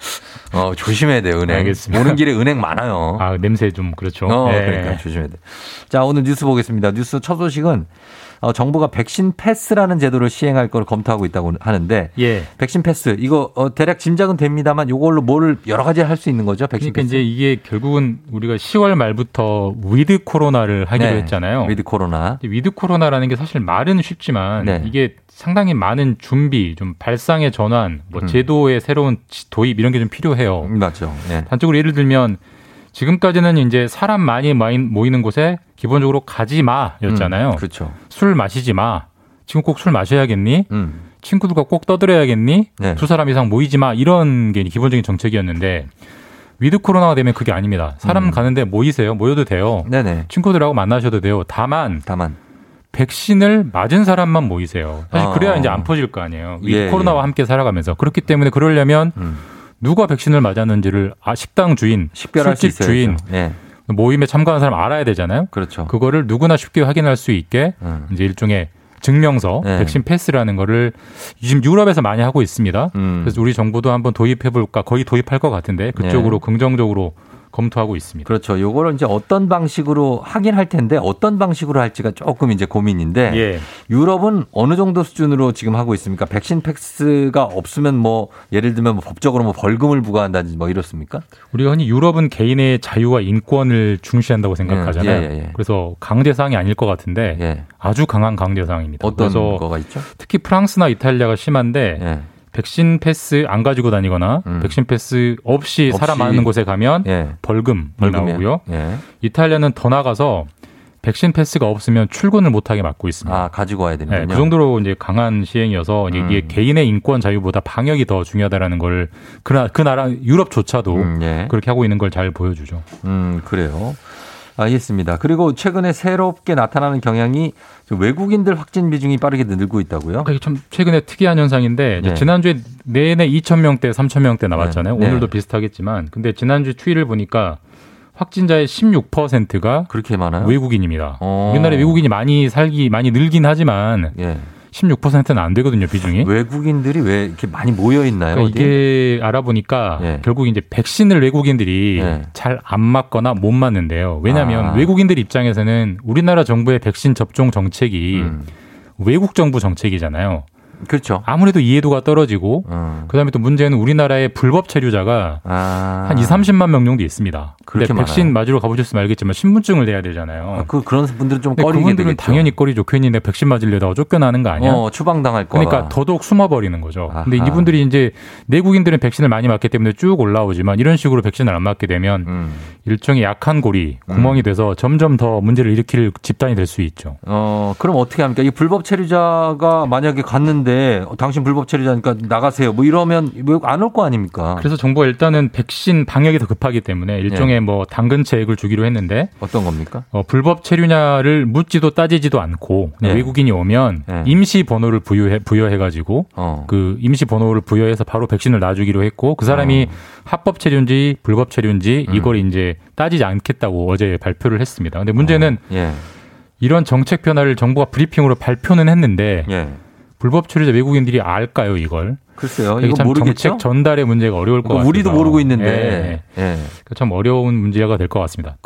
어, 조심해야 돼요, 은행. 알겠습니다. 오는 길에 은행 많아요. 아, 냄새 좀 그렇죠. 어, 네. 그러니까 조심해야 돼. 자, 오늘 뉴스 보겠습니다. 뉴스 첫 소식은 어, 정부가 백신 패스라는 제도를 시행할 걸 검토하고 있다고 하는데 예. 백신 패스 이거 어, 대략 짐작은 됩니다만 이걸로 뭘 여러 가지 할 수 있는 거죠? 백신 그러니까 패스. 이제 이게 결국은 우리가 10월 말부터 with 코로나를 하기로 네, 했잖아요. with 코로나. with 코로나라는 게 사실 말은 쉽지만 네. 이게 상당히 많은 준비, 좀 발상의 전환, 뭐 음. 제도의 새로운 지- 도입 이런 게 좀 필요해요. 맞죠. 네. 단적으로 예를 들면 지금까지는 이제 사람 많이 모이는 곳에 기본적으로 가지 마였잖아요. 음, 그렇죠. 술 마시지 마. 지금 꼭 술 마셔야겠니? 음. 친구들과 꼭 떠들어야겠니? 네. 두 사람 이상 모이지 마. 이런 게 기본적인 정책이었는데 with 코로나가 되면 그게 아닙니다. 사람 음. 가는데 모이세요. 모여도 돼요. 네네. 친구들하고 만나셔도 돼요. 다만 다만 백신을 맞은 사람만 모이세요. 사실 아. 그래야 이제 안 퍼질 거 아니에요. with 예, 코로나와 예. 함께 살아가면서 그렇기 때문에 그러려면 음. 누가 백신을 맞았는지를 아, 식당 주인, 식별할 수 술집 주인. 예. 모임에 참가한 사람 알아야 되잖아요. 그렇죠. 그거를 누구나 쉽게 확인할 수 있게 음. 이제 일종의 증명서, 네. 백신 패스라는 거를 지금 유럽에서 많이 하고 있습니다. 음. 그래서 우리 정부도 한번 도입해 볼까 거의 도입할 것 같은데 그쪽으로 네. 긍정적으로 검토하고 있습니다. 그렇죠. 요거를 이제 어떤 방식으로 하긴 할 텐데 어떤 방식으로 할지가 조금 이제 고민인데 예. 유럽은 어느 정도 수준으로 지금 하고 있습니까? 백신 패스가 없으면 뭐 예를 들면 뭐 법적으로 뭐 벌금을 부과한다든지 뭐 이렇습니까? 우리가 흔히 유럽은 개인의 자유와 인권을 중시한다고 생각하잖아요. 예, 예, 예. 그래서 강제 사항이 아닐 것 같은데 예. 아주 강한 강제 사항입니다. 어떤 그래서 거가 있죠? 특히 프랑스나 이탈리아가 심한데 예. 백신 패스 안 가지고 다니거나 음. 백신 패스 없이, 사람 없이. 많은 곳에 가면 예. 벌금이요? 나오고요. 예. 이탈리아는 더 나가서 백신 패스가 없으면 출근을 못하게 막고 있습니다. 아, 가지고 와야 되는군요. 네, 그 정도로 이제 강한 시행이어서 이제 이게 음. 개인의 인권 자유보다 방역이 더 중요하다라는 걸 그, 나- 그 나라 유럽조차도 음, 예. 그렇게 하고 있는 걸 잘 보여주죠. 음, 그래요. 알겠습니다. 그리고 최근에 새롭게 나타나는 경향이 좀 외국인들 확진 비중이 빠르게 늘고 있다고요? 이게 참 최근에 특이한 현상인데 네. 지난주에 내내 2천 명대, 3천 명대 나왔잖아요. 네. 오늘도 네. 비슷하겠지만 근데 지난주 추이를 보니까 확진자의 16%가 그렇게 많아요? 외국인입니다. 어. 우리나라에 외국인이 많이 살기 많이 늘긴 하지만 예. 16%는 안 되거든요 비중이. 외국인들이 왜 이렇게 많이 모여 있나요? 그러니까? 이게 알아보니까 예. 결국 이제 백신을 외국인들이 예. 잘안 맞거나 못 맞는데요. 왜냐하면 아. 외국인들 입장에서는 우리나라 정부의 백신 접종 정책이 음. 외국 정부 정책이잖아요. 그렇죠. 아무래도 이해도가 떨어지고 어. 그다음에 또 문제는 우리나라의 불법 체류자가 아. 한 2, 30만 명 정도 있습니다. 근데 그렇게 백신 많아요? 맞으러 가보셨으면 알겠지만 신분증을 내야 되잖아요. 아, 그 그런 분들은 좀 근데 꺼리게 그분들은 되겠죠. 당연히 꺼리죠. 괜히 내 백신 맞으려다가 쫓겨나는 거 아니야? 어, 추방당할 거라. 그러니까 더더욱 숨어버리는 거죠. 근데 아하. 이분들이 이제 내국인들은 백신을 많이 맞기 때문에 쭉 올라오지만 이런 식으로 백신을 안 맞게 되면 음. 일종의 약한 고리, 구멍이 돼서 점점 더 문제를 일으킬 집단이 될 수 있죠. 어, 그럼 어떻게 합니까? 이 불법 체류자가 만약에 갔는데 어, 당신 불법 체류자니까 나가세요. 뭐 이러면 안 올 거 아닙니까? 그래서 정부가 일단은 백신 방역이 더 급하기 때문에 일종의 예. 뭐 당근책을 주기로 했는데 어떤 겁니까? 어, 불법 체류냐를 묻지도 따지지도 않고 예. 외국인이 오면 예. 임시 번호를 부여해 부여해 가지고 어. 그 임시 번호를 부여해서 바로 백신을 놔주기로 했고 그 사람이 어. 합법 체류인지 불법 체류인지 음. 이걸 이제 따지지 않겠다고 어제 발표를 했습니다. 근데 문제는 예. 이런 정책 변화를 정부가 브리핑으로 발표는 했는데 예. 불법 체류자 외국인들이 알까요 이걸? 글쎄요. 이거 참 모르겠죠. 정책 전달의 문제가 어려울 것 같아요. 우리도 모르고 있는데. 예. 그러니까 참 어려운 문제가 될 것 같습니다.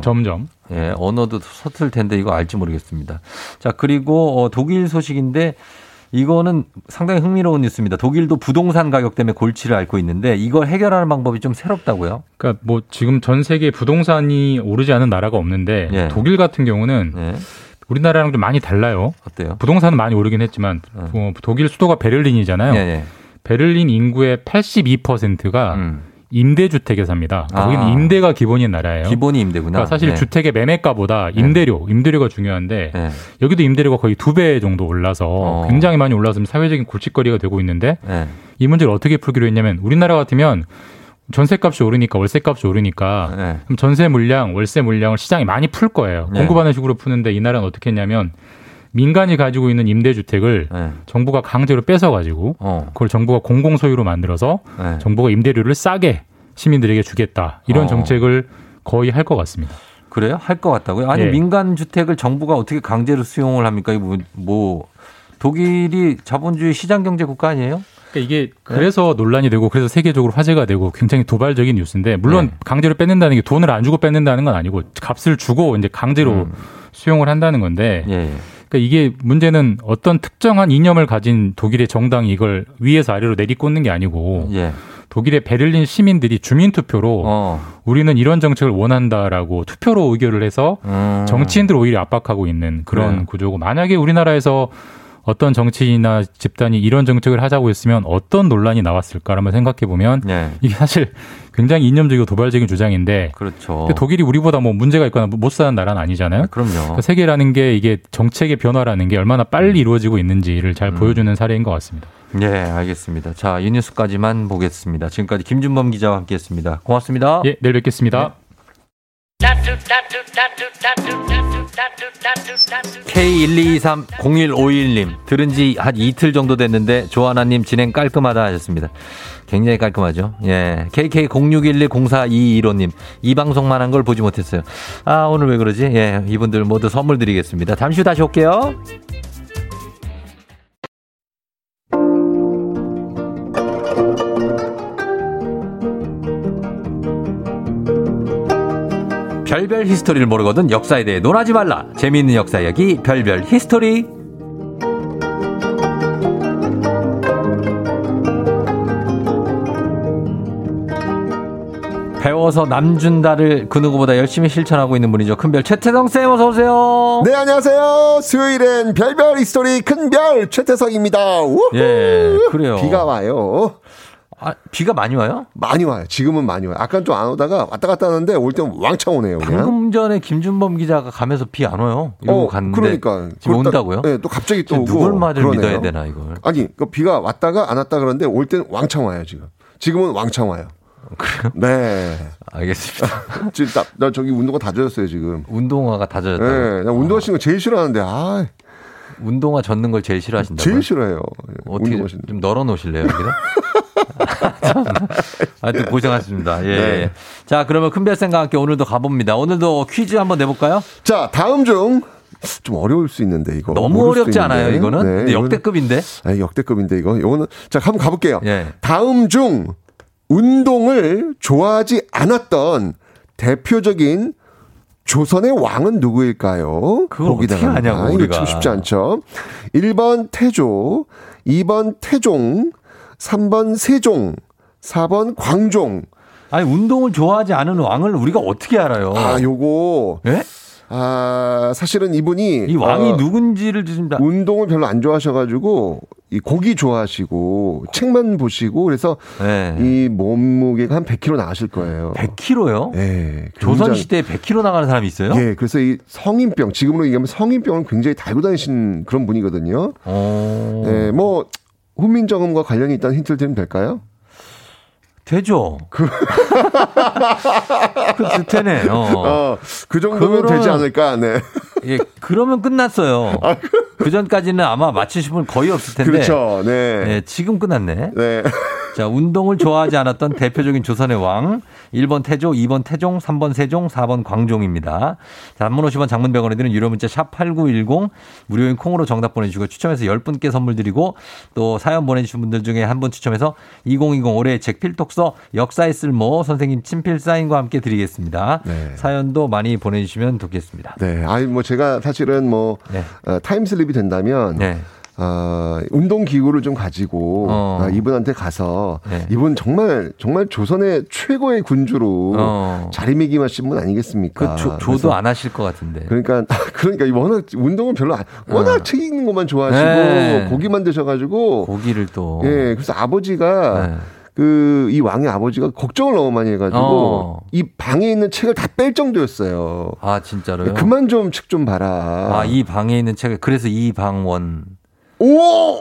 점- 점점. 예, 언어도 서툴 텐데 이거 알지 모르겠습니다. 자, 그리고 어, 독일 소식인데 이거는 상당히 흥미로운 뉴스입니다. 독일도 부동산 가격 때문에 골치를 앓고 있는데 이걸 해결하는 방법이 좀 새롭다고요? 그러니까 뭐 지금 전 세계 부동산이 오르지 않은 나라가 없는데 예. 독일 같은 경우는 예. 우리나라랑 좀 많이 달라요. 어때요? 부동산은 많이 오르긴 했지만 어, 독일 수도가 베를린이잖아요. 예, 예. 베를린 인구의 82%가 임대주택에 삽니다. 음. 아. 거기는 임대가 기본인 나라예요. 기본이 임대구나. 그러니까 사실 네. 주택의 매매가보다 임대료, 임대료가 중요한데 네. 여기도 임대료가 거의 두 배 정도 올라서 굉장히 많이 올라서 사회적인 골칫거리가 되고 있는데 네. 이 문제를 어떻게 풀기로 했냐면 우리나라 같으면 전세값이 오르니까 월세값이 오르니까 네. 그럼 전세 물량, 월세 물량을 시장이 많이 풀 거예요. 네. 공급하는 식으로 푸는데 이 나라는 어떻게 했냐면 민간이 가지고 있는 임대주택을 네. 정부가 강제로 뺏어가지고 어. 그걸 정부가 공공 소유로 만들어서 네. 정부가 임대료를 싸게 시민들에게 주겠다 이런 어. 정책을 거의 할 것 같습니다. 그래요? 할 것 같다고요? 아니 예. 민간 주택을 정부가 어떻게 강제로 수용을 합니까? 이거 뭐, 뭐 독일이 자본주의 시장 경제 국가 아니에요? 그러니까 이게 그래서 논란이 되고 그래서 세계적으로 화제가 되고 굉장히 도발적인 뉴스인데 물론 강제로 뺏는다는 게 돈을 안 주고 뺏는다는 건 아니고 값을 주고 이제 강제로 수용을 한다는 건데 그러니까 이게 문제는 어떤 특정한 이념을 가진 독일의 정당이 이걸 위에서 아래로 내리꽂는 게 아니고 예. 독일의 베를린 시민들이 주민 투표로 어. 우리는 이런 정책을 원한다라고 투표로 의결을 해서 음. 정치인들 오히려 압박하고 있는 그런 그래요. 구조고 만약에 우리나라에서 어떤 정치인이나 집단이 이런 정책을 하자고 했으면 어떤 논란이 나왔을까라면 생각해 보면 네. 이게 사실 굉장히 이념적이고 도발적인 주장인데 그렇죠. 독일이 우리보다 뭐 문제가 있거나 못 사는 나라는 아니잖아요. 그럼요. 그러니까 세계라는 게 이게 정책의 변화라는 게 얼마나 빨리 이루어지고 있는지를 잘 보여주는 사례인 것 같습니다. 예, 알겠습니다. 자, 이 뉴스까지만 보겠습니다. 지금까지 김준범 기자와 함께했습니다. 고맙습니다. 예, 내일 뵙겠습니다. K1230151님 들은 지 한 이틀 정도 됐는데 조하나님 진행 깔끔하다 하셨습니다. 굉장히 깔끔하죠. 예. KK0611042215님 이 방송만 한 걸 보지 못했어요. 아 오늘 왜 그러지? 예. 이분들 모두 선물 드리겠습니다. 잠시 후 다시 올게요. 별별 history를 모르거든 역사에 대해 논하지 말라. 재미있는 역사 이야기 별별 history. 배워서 남준다를 그 누구보다 열심히 실천하고 있는 분이죠. 큰별 최태성 쌤 어서 오세요. 네, 안녕하세요. 수요일엔 별별 history 큰별 최태성입니다. 우후. 예, 그래요. 비가 와요. 아, 비가 많이 와요? 많이 와요. 지금은 많이 와요. 아까 좀 안 오다가 왔다 갔다 하는데 올 때는 왕창 오네요. 그냥. 방금 전에 김준범 기자가 가면서 비 안 와요. 이러고 어, 갔는데 그러니까. 지금 온다고요? 네, 또 갑자기 또 오고 누굴 말을 그러네요. 믿어야 되나 이걸? 아니, 그 비가 왔다가 안 왔다 그러는데 올 때는 왕창 와요, 지금. 지금은 왕창 와요. 그래요? 네. 알겠습니다. 지금 나, 나 저기 운동화 다 젖었어요, 지금. 운동화가 다 젖었다고? 네. 나 운동화 신는 거 제일 싫어하는데, 아. 운동화 젖는 걸 제일 싫어하신다고요? 제일 싫어해요. 어떻게 운동화 좀, 좀 널어 놓으실래요, 여기다? 하여튼 고생하셨습니다. 예. 네. 자, 그러면 큰별쌤과 함께 오늘도 가봅니다. 오늘도 퀴즈 한번 내볼까요? 자, 다음 중. 좀 어려울 수 있는데 이거 너무 어렵지. 않아요, 이거는? 이거는- 역대급인데? 아, 역대급인데 이거. 이거는 자 한번 가볼게요. 예. 다음 중 운동을 좋아하지 않았던 대표적인 조선의 왕은 누구일까요? 그걸 어떻게. 아냐고, 이거 우리가. 참 쉽지 않죠. 1번 태조, 2번 태종, 3번 세종, 4번 광종. 아니 운동을 좋아하지 않은 왕을 우리가 어떻게 알아요? 아, 요거. 예? 아, 사실은 이분이 이 왕이 어, 누군지를 좀 다. 운동을 별로 안 좋아하셔 가지고 이 고기 좋아하시고 책만 보시고 그래서 네. 이 몸무게가 한 100kg 나가실 거예요. 100kg요? 네. 조선 시대에 100kg 나가는 사람이 있어요? 예, 그래서 이 성인병 지금으로 얘기하면 성인병을 굉장히 달고 다니신 그런 분이거든요. 어. 예, 뭐 훈민정음과 관련이 있다는 힌트를 드리면 될까요? 되죠. 그, 그 되네. 어. 어, 그 정도면 그럼- 되지 않을까. 네. 예, 그러면 끝났어요. 그 전까지는 아마 맞히신 분 거의 없을 텐데. 그렇죠. 네. 예, 지금 끝났네. 네. 자, 운동을 좋아하지 않았던 대표적인 조선의 왕. 1번 태조, 2번 태종, 3번 세종, 4번 광종입니다. 자, 단문 50원 장문 100원에 드는 유료 문자 샵 8910 무료인 콩으로 정답 보내주시고 추첨해서 10분께 선물 드리고 또 사연 보내주신 분들 중에 한 분 추첨해서 2020 올해의 책 필독서 역사의 쓸모 선생님 친필 사인과 함께 드리겠습니다. 네. 사연도 많이 보내주시면 좋겠습니다. 네. 아니 뭐 제가 사실은 뭐 네. 어, 타임슬립이 된다면 네. 어, 운동 기구를 좀 가지고 어. 어, 이분한테 가서 네. 이분 정말 정말 조선의 최고의 군주로 어. 자리매김하신 분 아니겠습니까? 그 조, 조도 안 하실 것 같은데. 그러니까 그러니까 이 워낙 운동을 별로 안, 워낙 어. 책 읽는 것만 좋아하시고 네. 고기만 드셔가지고 고기를 또. 예 그래서 아버지가 네. 그이 왕의 아버지가 걱정을 너무 많이 해가지고 어. 이 방에 있는 책을 다 뺄 정도였어요. 아, 진짜로요? 그만 좀 책좀 봐라. 아, 이 방에 있는 책, 그래서 이 방원. 오!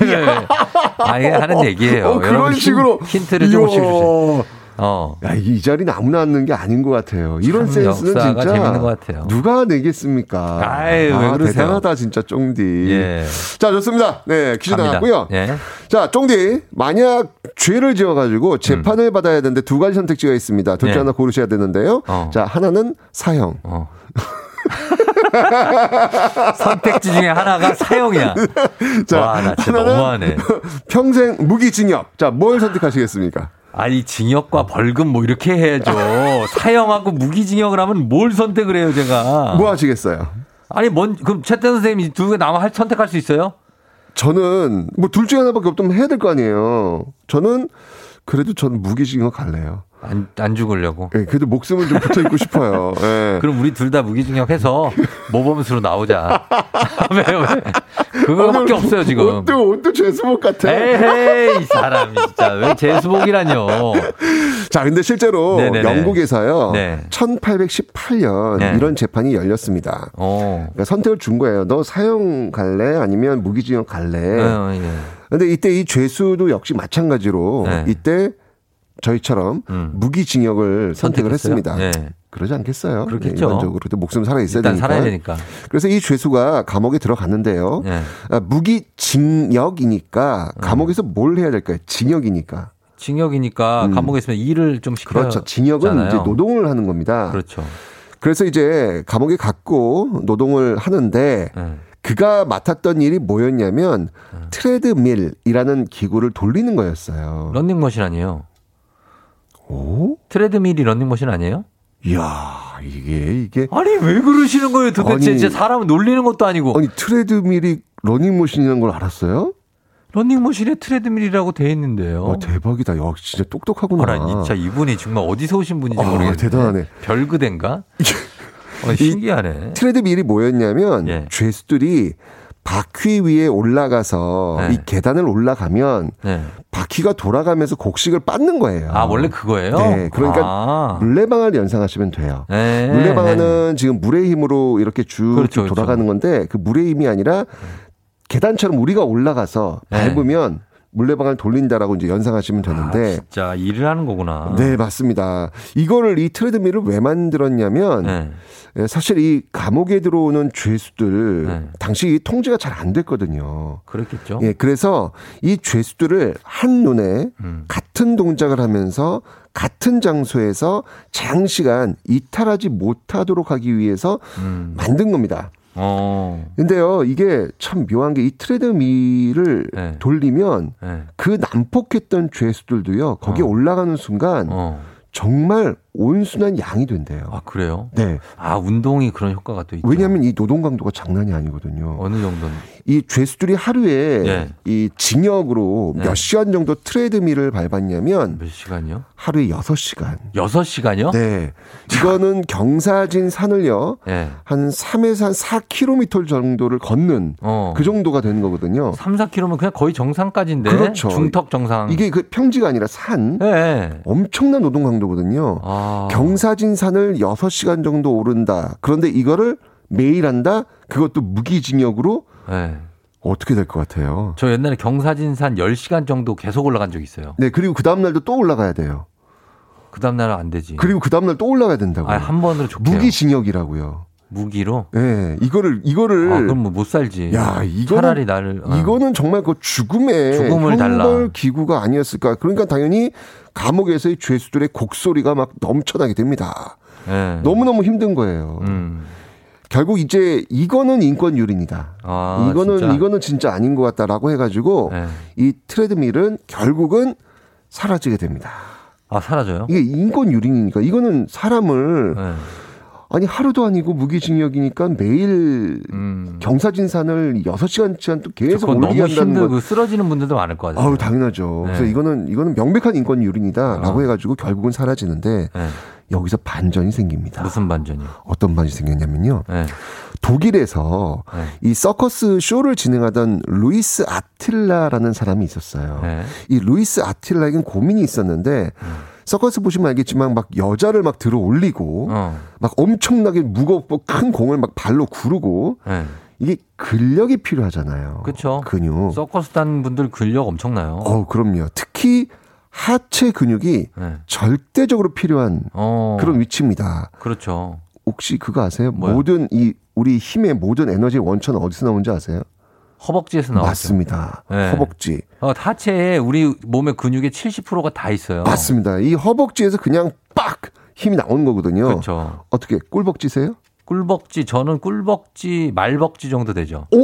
네. 아, 이게 하는 얘기예요. 어, 그런 식으로 힌트를 조금씩 이야. 주세요. 어. 야, 이 자리는 아무나 앉는 게 아닌 것 같아요. 이런 참 센스는 진짜 재밌는 것 같아요. 누가 내겠습니까? 아유, 왜 그러세요? 대단하다 진짜 쫑디. 예. 자 좋습니다. 네 퀴즈 갑니다. 나왔고요. 예. 자 쫑디 만약 죄를 지어가지고 재판을 받아야 되는데 두 가지 선택지가 있습니다. 둘중 네. 하나 고르셔야 되는데요. 어. 자 하나는 사형. 어. 선택지 중에 하나가 사형이야. 자 와, 나 진짜 너무하네. 평생 무기징역. 자 뭘 선택하시겠습니까? 아니, 징역과 벌금 뭐 이렇게 해야죠. 사형하고 무기징역을 하면 뭘 선택을 해요, 제가. 뭐 하시겠어요? 아니, 뭔, 그럼 최태원 선생님이 두개 남아 할 선택할 수 있어요? 저는 뭐 둘 중에 하나밖에 없다면 해야 될 거 아니에요. 저는 그래도 저는 무기징역 갈래요. 안, 안 죽으려고. 예, 그래도 목숨은 좀 붙어 있고 싶어요. 예. 그럼 우리 둘 다 무기징역 해서 모범수로 나오자. 왜, 왜? 그거밖에 없어요, 지금. 옷도, 옷도 죄수복 같아. 에헤이, 이 사람이 진짜. 왜 제수복이라뇨. 자, 근데 실제로 네네네. 영국에서요. 네. 1818년 네. 이런 재판이 열렸습니다. 어. 그러니까 선택을 준 거예요. 너 사형 갈래? 아니면 무기징역 갈래? 어, 예. 근데 이때 이 죄수도 역시 마찬가지로 네. 이때 저희처럼 음. 무기징역을 선택을 선택했어요? 했습니다. 네. 그러지 않겠어요? 그렇겠죠. 네, 일반적으로. 또 목숨 살아 있어야 되니까. 살아야 되니까. 그래서 이 죄수가 감옥에 들어갔는데요. 예. 아, 무기징역이니까 감옥에서 뭘 해야 될까요? 징역이니까. 징역이니까 음. 감옥에 있으면 일을 좀 시켜야 그렇죠. 징역은 이제 노동을 하는 겁니다. 그렇죠. 그래서 이제 감옥에 갔고 노동을 하는데 예. 그가 맡았던 일이 뭐였냐면 트레드밀이라는 기구를 돌리는 거였어요. 런닝머신 아니에요? 오? treadmill이 런닝머신 아니에요? 이야, 이게 이게 아니 왜 그러시는 거예요 도대체 아니, 진짜 사람을 놀리는 것도 아니고 아니 treadmill이 러닝머신이라는 걸 알았어요? 런닝머신에 treadmill이라고 돼 있는데요. 와, 대박이다. 역시 진짜 똑똑하구나. 어라, 진짜 이분이 정말 어디서 오신 분인지 아, 모르겠네. 대단하네. 별그댄가? 어, 신기하네. treadmill이 뭐였냐면 예. 죄수들이 바퀴 위에 올라가서 네. 이 계단을 올라가면 네. 바퀴가 돌아가면서 곡식을 빻는 거예요. 아 원래 그거예요? 네, 그러니까 아. 물레방아를 연상하시면 돼요. 네, 물레방아는 지금 물의 힘으로 이렇게 쭉 그렇죠, 쭉 돌아가는 건데 그 물의 힘이 아니라 계단처럼 우리가 올라가서 네. 밟으면 물레방아를 돌린다라고 이제 연상하시면 아, 되는데 진짜 일을 하는 거구나. 네, 맞습니다. 이거를 이 트레드밀을 왜 만들었냐면 네. 예, 사실 이 감옥에 들어오는 죄수들 네. 당시 이 통제가 잘 안 됐거든요. 그렇겠죠. 예, 그래서 이 죄수들을 한 눈에 음. 같은 동작을 하면서 같은 장소에서 장시간 이탈하지 못하도록 하기 위해서 음. 만든 겁니다. 어. 근데요, 이게 참 묘한 게 이 트레드밀을 네. 돌리면 네. 그 난폭했던 죄수들도요, 거기에 어. 올라가는 순간 어. 정말 온순한 양이 된대요. 아, 그래요? 네. 아, 운동이 그런 효과가 또 있죠. 왜냐하면 이 노동 강도가 장난이 아니거든요. 어느 정도는. 이 죄수들이 하루에 네. 이 징역으로 네. 몇 시간 정도 트레드밀을 밟았냐면 몇 시간이요? 하루에 6 시간. 6 시간이요? 네. 이거는 경사진 산을요. 네. 한 3에서 한 4km 정도를 걷는 어. 그 정도가 되는 거거든요. 3, 4km면 그냥 거의 정상까지인데. 그렇죠. 중턱 정상. 이게 그 평지가 아니라 산. 네. 엄청난 노동 강도거든요. 아. 경사진 산을 6시간 정도 오른다. 그런데 이거를 매일 한다? 그것도 무기징역으로 네. 어떻게 될 것 같아요? 저 옛날에 경사진산 10시간 정도 계속 올라간 적 있어요. 네, 그리고 그 다음날도 또 올라가야 돼요. 그 다음날은 안 되지. 그리고 그 다음날 또 올라가야 된다고요. 아, 한 번으로 좋게요. 무기징역이라고요. 무기로? 네, 이거를, 이거를. 아, 그럼 뭐 못 살지. 야, 이거는. 차라리 나를. 어. 이거는 정말 그 죽음의 죽음을 달라. 기구가 아니었을까. 그러니까 당연히 감옥에서의 죄수들의 곡소리가 막 넘쳐나게 됩니다. 네. 너무너무 힘든 거예요. 음. 결국 이제 이거는 인권 유린이다. 아, 이거는 진짜? 이거는 진짜 아닌 것 같다라고 해가지고 네. 이 트레드밀은 결국은 사라지게 됩니다. 아, 사라져요? 이게 인권 유린이니까 이거는 사람을 네. 아니 하루도 아니고 무기징역이니까 매일 음. 경사진산을 6시간치한 또 계속 올리게 한다는 거. 힘들고 쓰러지는 분들도 많을 것 같아요. 아우 당연하죠. 네. 그래서 이거는 이거는 명백한 인권 유린이다라고 어. 해가지고 결국은 사라지는데 네. 여기서 반전이 생깁니다. 무슨 반전이요? 어떤 반전이 생겼냐면요. 네. 독일에서 네. 이 서커스 쇼를 진행하던 루이스 아틸라라는 사람이 있었어요. 네. 이 루이스 아틸라에겐 고민이 있었는데 서커스 보시면 알겠지만 막 여자를 막 들어 올리고 어. 막 엄청나게 무겁고 큰 공을 막 발로 구르고 네. 이게 근력이 필요하잖아요. 그렇죠. 근육. 서커스 단 분들 근력 엄청나요. 어, 그럼요. 특히 하체 근육이 네. 절대적으로 필요한 어. 그런 위치입니다. 그렇죠. 혹시 그거 아세요? 뭐요? 모든 이 우리 힘의 모든 에너지의 원천은 어디서 나오는지 아세요? 허벅지에서 나오죠. 맞습니다. 네. 허벅지. 어, 하체에 우리 몸의 근육의 70%가 다 있어요. 맞습니다. 이 허벅지에서 그냥 빡 힘이 나오는 거거든요. 그렇죠. 어떻게 꿀벅지세요? 꿀벅지 저는 꿀벅지 말벅지 정도 되죠. 오,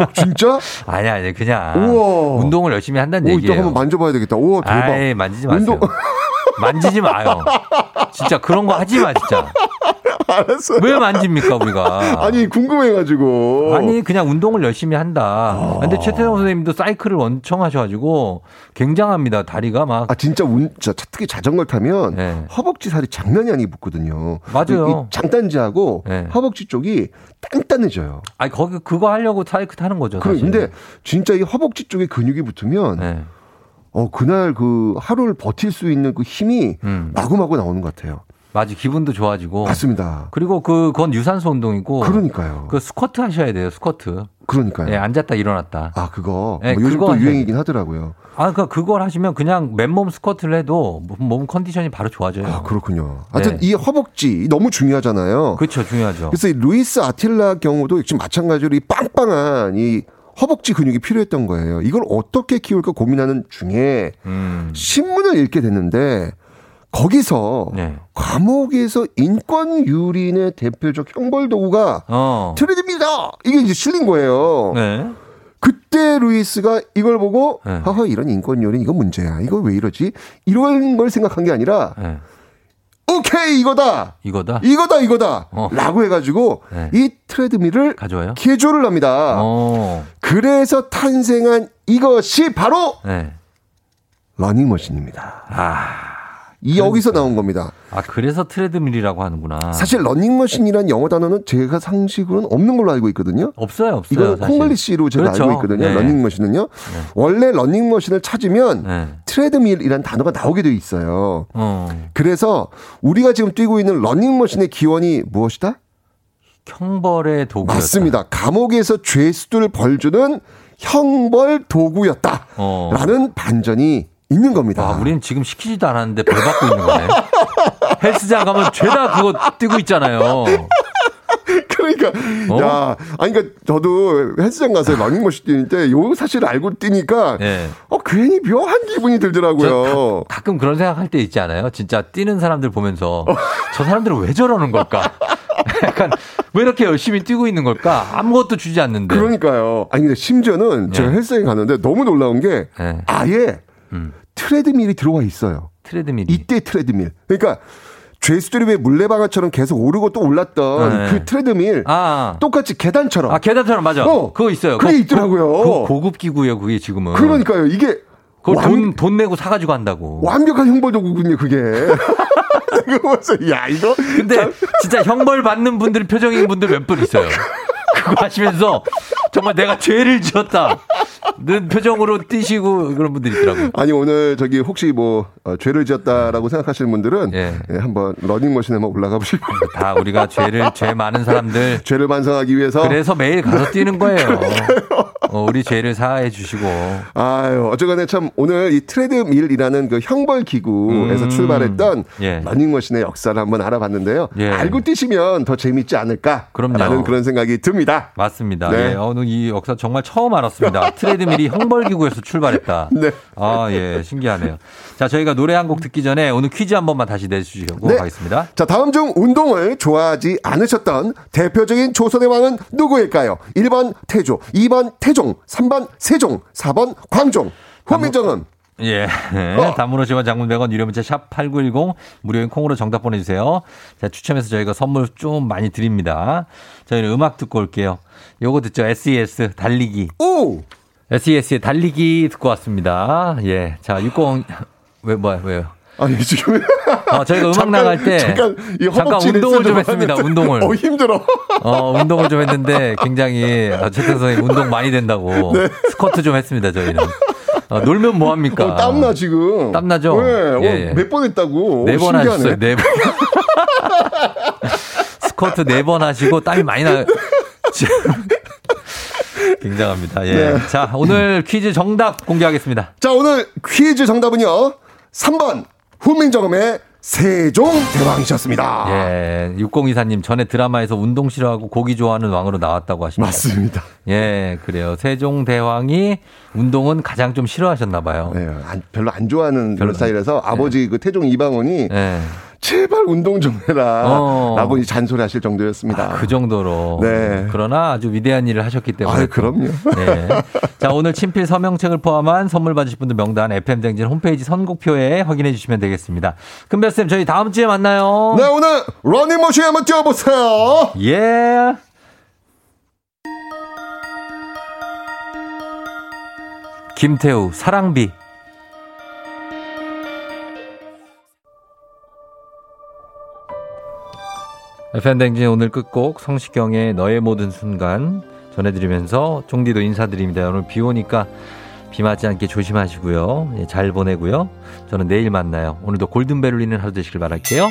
야 진짜? 아니 아니 그냥 우와. 운동을 열심히 한다는 오, 얘기예요. 이따 한번 만져봐야 되겠다. 오, 대박. 아이 만지지 마세요. 운동- 만지지 마요. 진짜 그런 거 하지 마 진짜. 알았어요. 왜 만집니까 우리가? 아니 궁금해가지고. 아니 그냥 운동을 열심히 한다. 아. 근데 최태성 선생님도 사이클을 엄청 하셔가지고 굉장합니다. 다리가 막 아 진짜 운, 자, 특히 자전거 타면 네. 허벅지 살이 장난이 아니게 붙거든요. 맞아요. 장단지하고 네. 허벅지 쪽이 단단해져요. 아니 거기 그거 하려고 사이클 타는 거죠. 사실. 근데 진짜 이 허벅지 쪽에 근육이 붙으면 네. 어 그날 그 하루를 버틸 수 있는 그 힘이 음. 마구마구 나오는 것 같아요. 맞아 기분도 좋아지고. 맞습니다. 그리고 그 그건 유산소 운동이고. 그러니까요. 그 스쿼트 하셔야 돼요. 스쿼트. 그러니까요. 예, 앉았다 일어났다. 아 그거 네, 뭐 요즘 또 유행이긴 하더라고요. 아, 그러니까 그걸 하시면 그냥 맨몸 스쿼트를 해도 몸 컨디션이 바로 좋아져요. 아 그렇군요. 하여튼 네. 이 허벅지 너무 중요하잖아요. 그렇죠, 중요하죠. 그래서 이 루이스 아틸라 경우도 역시 마찬가지로 이 빵빵한 이 허벅지 근육이 필요했던 거예요. 이걸 어떻게 키울까 고민하는 중에 음. 신문을 읽게 됐는데 거기서 네. 감옥에서 인권 유린의 대표적 형벌 도구가 어. treadmill입니다. 이게 이제 실린 거예요. 네. 그때 루이스가 이걸 보고 네. 하하 이런 인권 유린 이거 문제야. 이거 왜 이러지? 이런 걸 생각한 게 아니라 네. 오케이 이거다. 이거다. 이거다 이거다. 어. 라고 해가지고 네. 이 treadmill을 가져와요? 개조를 합니다. 어. 그래서 탄생한 이것이 바로 네. 러닝머신입니다. 아. 이 여기서 나온 겁니다. 아, 그래서 treadmill이라고 하는구나. 사실 러닝머신이란 영어 단어는 제가 상식으로는 없는 걸로 알고 있거든요. 없어요, 없어요. 이거는. 콩글리시로 제가 그렇죠. 알고 있거든요. 네. 러닝머신은요. 원래 러닝머신을 찾으면 네. treadmill이라는 단어가 나오게 돼 있어요. 어. 그래서 우리가 지금 뛰고 있는 러닝머신의 기원이 무엇이다? 형벌의 도구. 맞습니다. 감옥에서 죄수들 벌주는 형벌 도구였다. 어. 라는 반전이 있는 겁니다. 아, 우리는 지금 시키지도 않았는데 벌 받고 있는 거네. 헬스장 가면 죄다 그거 뛰고 있잖아요. 그러니까 어? 야, 아니 그러니까 저도 헬스장 가서 러닝머신 뛰는 때요 사실을 알고 뛰니까 네. 어 괜히 묘한 기분이 들더라고요. 가 끔 그런 생각할 때 있지 않아요? 진짜 뛰는 사람들 보면서 저 사람들은 왜 저러는 걸까? 약간 왜 이렇게 열심히 뛰고 있는 걸까? 아무것도 주지 않는데. 그러니까요. 아니 근데 심지어는 제가 네. 헬스장에 갔는데 너무 놀라운 게 네. 아예 음. 트레드밀이 들어와 있어요. 트레드밀. 이때 트레드밀. 그러니까 죄수들이 왜 물레방아처럼 계속 오르고 또 올랐던 네. 그 트레드밀 아. 똑같이 계단처럼. 아, 계단처럼 맞아. 어. 그거 있어요. 그게 그거 있더라고요. 고, 그거 고급 기구예요, 그게 지금은. 그러니까요. 이게 그걸 완- 돈, 돈 내고 사가지고 한다고. 완벽한 형벌 도구군요, 그게. 그거 보면서 야 이거. 근데 진짜 형벌 받는 분들 표정인 분들 몇 분 있어요. 그거 하시면서 정말 내가 죄를 지었다. 는 표정으로 뛰시고 그런 분들이 있더라고요. 아니 오늘 저기 혹시 뭐 어, 죄를 지었다라고 생각하시는 분들은 예, 한번 러닝머신에 한번 올라가 보시고 다 우리가 죄를 죄 많은 사람들 죄를 반성하기 위해서 그래서 매일 가서 뛰는 거예요. 어, 우리 죄를 사해 주시고. 아유 어쨌거나 참 오늘 이 treadmill이라는 그 형벌 기구에서 음. 출발했던 예. 러닝머신의 역사를 한번 알아봤는데요. 예. 알고 뛰시면 더 재밌지 않을까? 그럼요. 라는 그런 생각이 듭니다. 맞습니다. 네. 예, 오늘 이 역사 정말 처음 알았습니다. 트레드밀이 형벌 기구에서 출발했다. 네. 아, 예, 신기하네요. 자, 저희가 노래 한 곡 듣기 전에 오늘 퀴즈 한 번만 다시 내주시고 네. 가겠습니다. 자, 다음 중 운동을 좋아하지 않으셨던 대표적인 조선의 왕은 누구일까요? 1번 태조, 2번 태종, 3번 세종, 4번 광종. 후민정은 예. 어. 단문 50원 장문 100원 유료 문자 샵 8910 무료인 콩으로 정답 보내주세요. 자, 추첨해서 저희가 선물 좀 많이 드립니다. 저희는 음악 듣고 올게요. 요거 듣죠. SES 달리기. 오! SES의 달리기 듣고 왔습니다. 예. 자, 60 왜 뭐야 왜요? 아니 지금 어, 저희가 음악 잠깐, 나갈 때 잠깐, 이 잠깐 운동을 좀좀 했습니다. 하는데. 운동을. 어, 힘들어. 어, 운동을 좀 했는데 굉장히 어, 최태 선생님 운동 많이 된다고 네. 스쿼트 좀 했습니다. 저희는. 어, 놀면 뭐 합니까? 어, 땀나 지금. 땀나죠? 네. 어, 예, 예. 몇번 했다고. 네 번. 하셨어요. 네 번. 스쿼트 네 번 하시고 땀이 많이 나. 굉장합니다. 예. 네. 자, 오늘 퀴즈 정답 공개하겠습니다. 자, 오늘 퀴즈 정답은요. 3번 훈민정음의 세종대왕이셨습니다. 예. 6024님 전에 드라마에서 운동 싫어하고 고기 좋아하는 왕으로 나왔다고 하십니다. 맞습니다. 예, 그래요. 세종대왕이 운동은 가장 좀 싫어하셨나 봐요. 네, 안- 별로 안 좋아하는 그런 스타일에서 네. 아버지 그 태종 이방원이 제발 운동 좀 해라. 어. 라고 이 잔소리 하실 정도였습니다. 그 정도로. 네. 그러나 아주 위대한 일을 하셨기 때문에. 아유, 그럼요. 네. 자, 오늘 친필 서명책을 포함한 선물 받으실 분들 명단 FM댕진 홈페이지 선곡표에 확인해 주시면 되겠습니다. 금별쌤, 저희 다음 주에 만나요. 네, 오늘 러닝머신 한번 뛰어보세요. 예. 김태우, 사랑비. FM댕진 오늘 끝곡 성시경의 너의 모든 순간 전해드리면서 종디도 인사드립니다. 오늘 비 오니까 비 맞지 않게 조심하시고요. 예, 잘 보내고요. 저는 내일 만나요. 오늘도 골든벨 울리는 하루 되시길 바랄게요.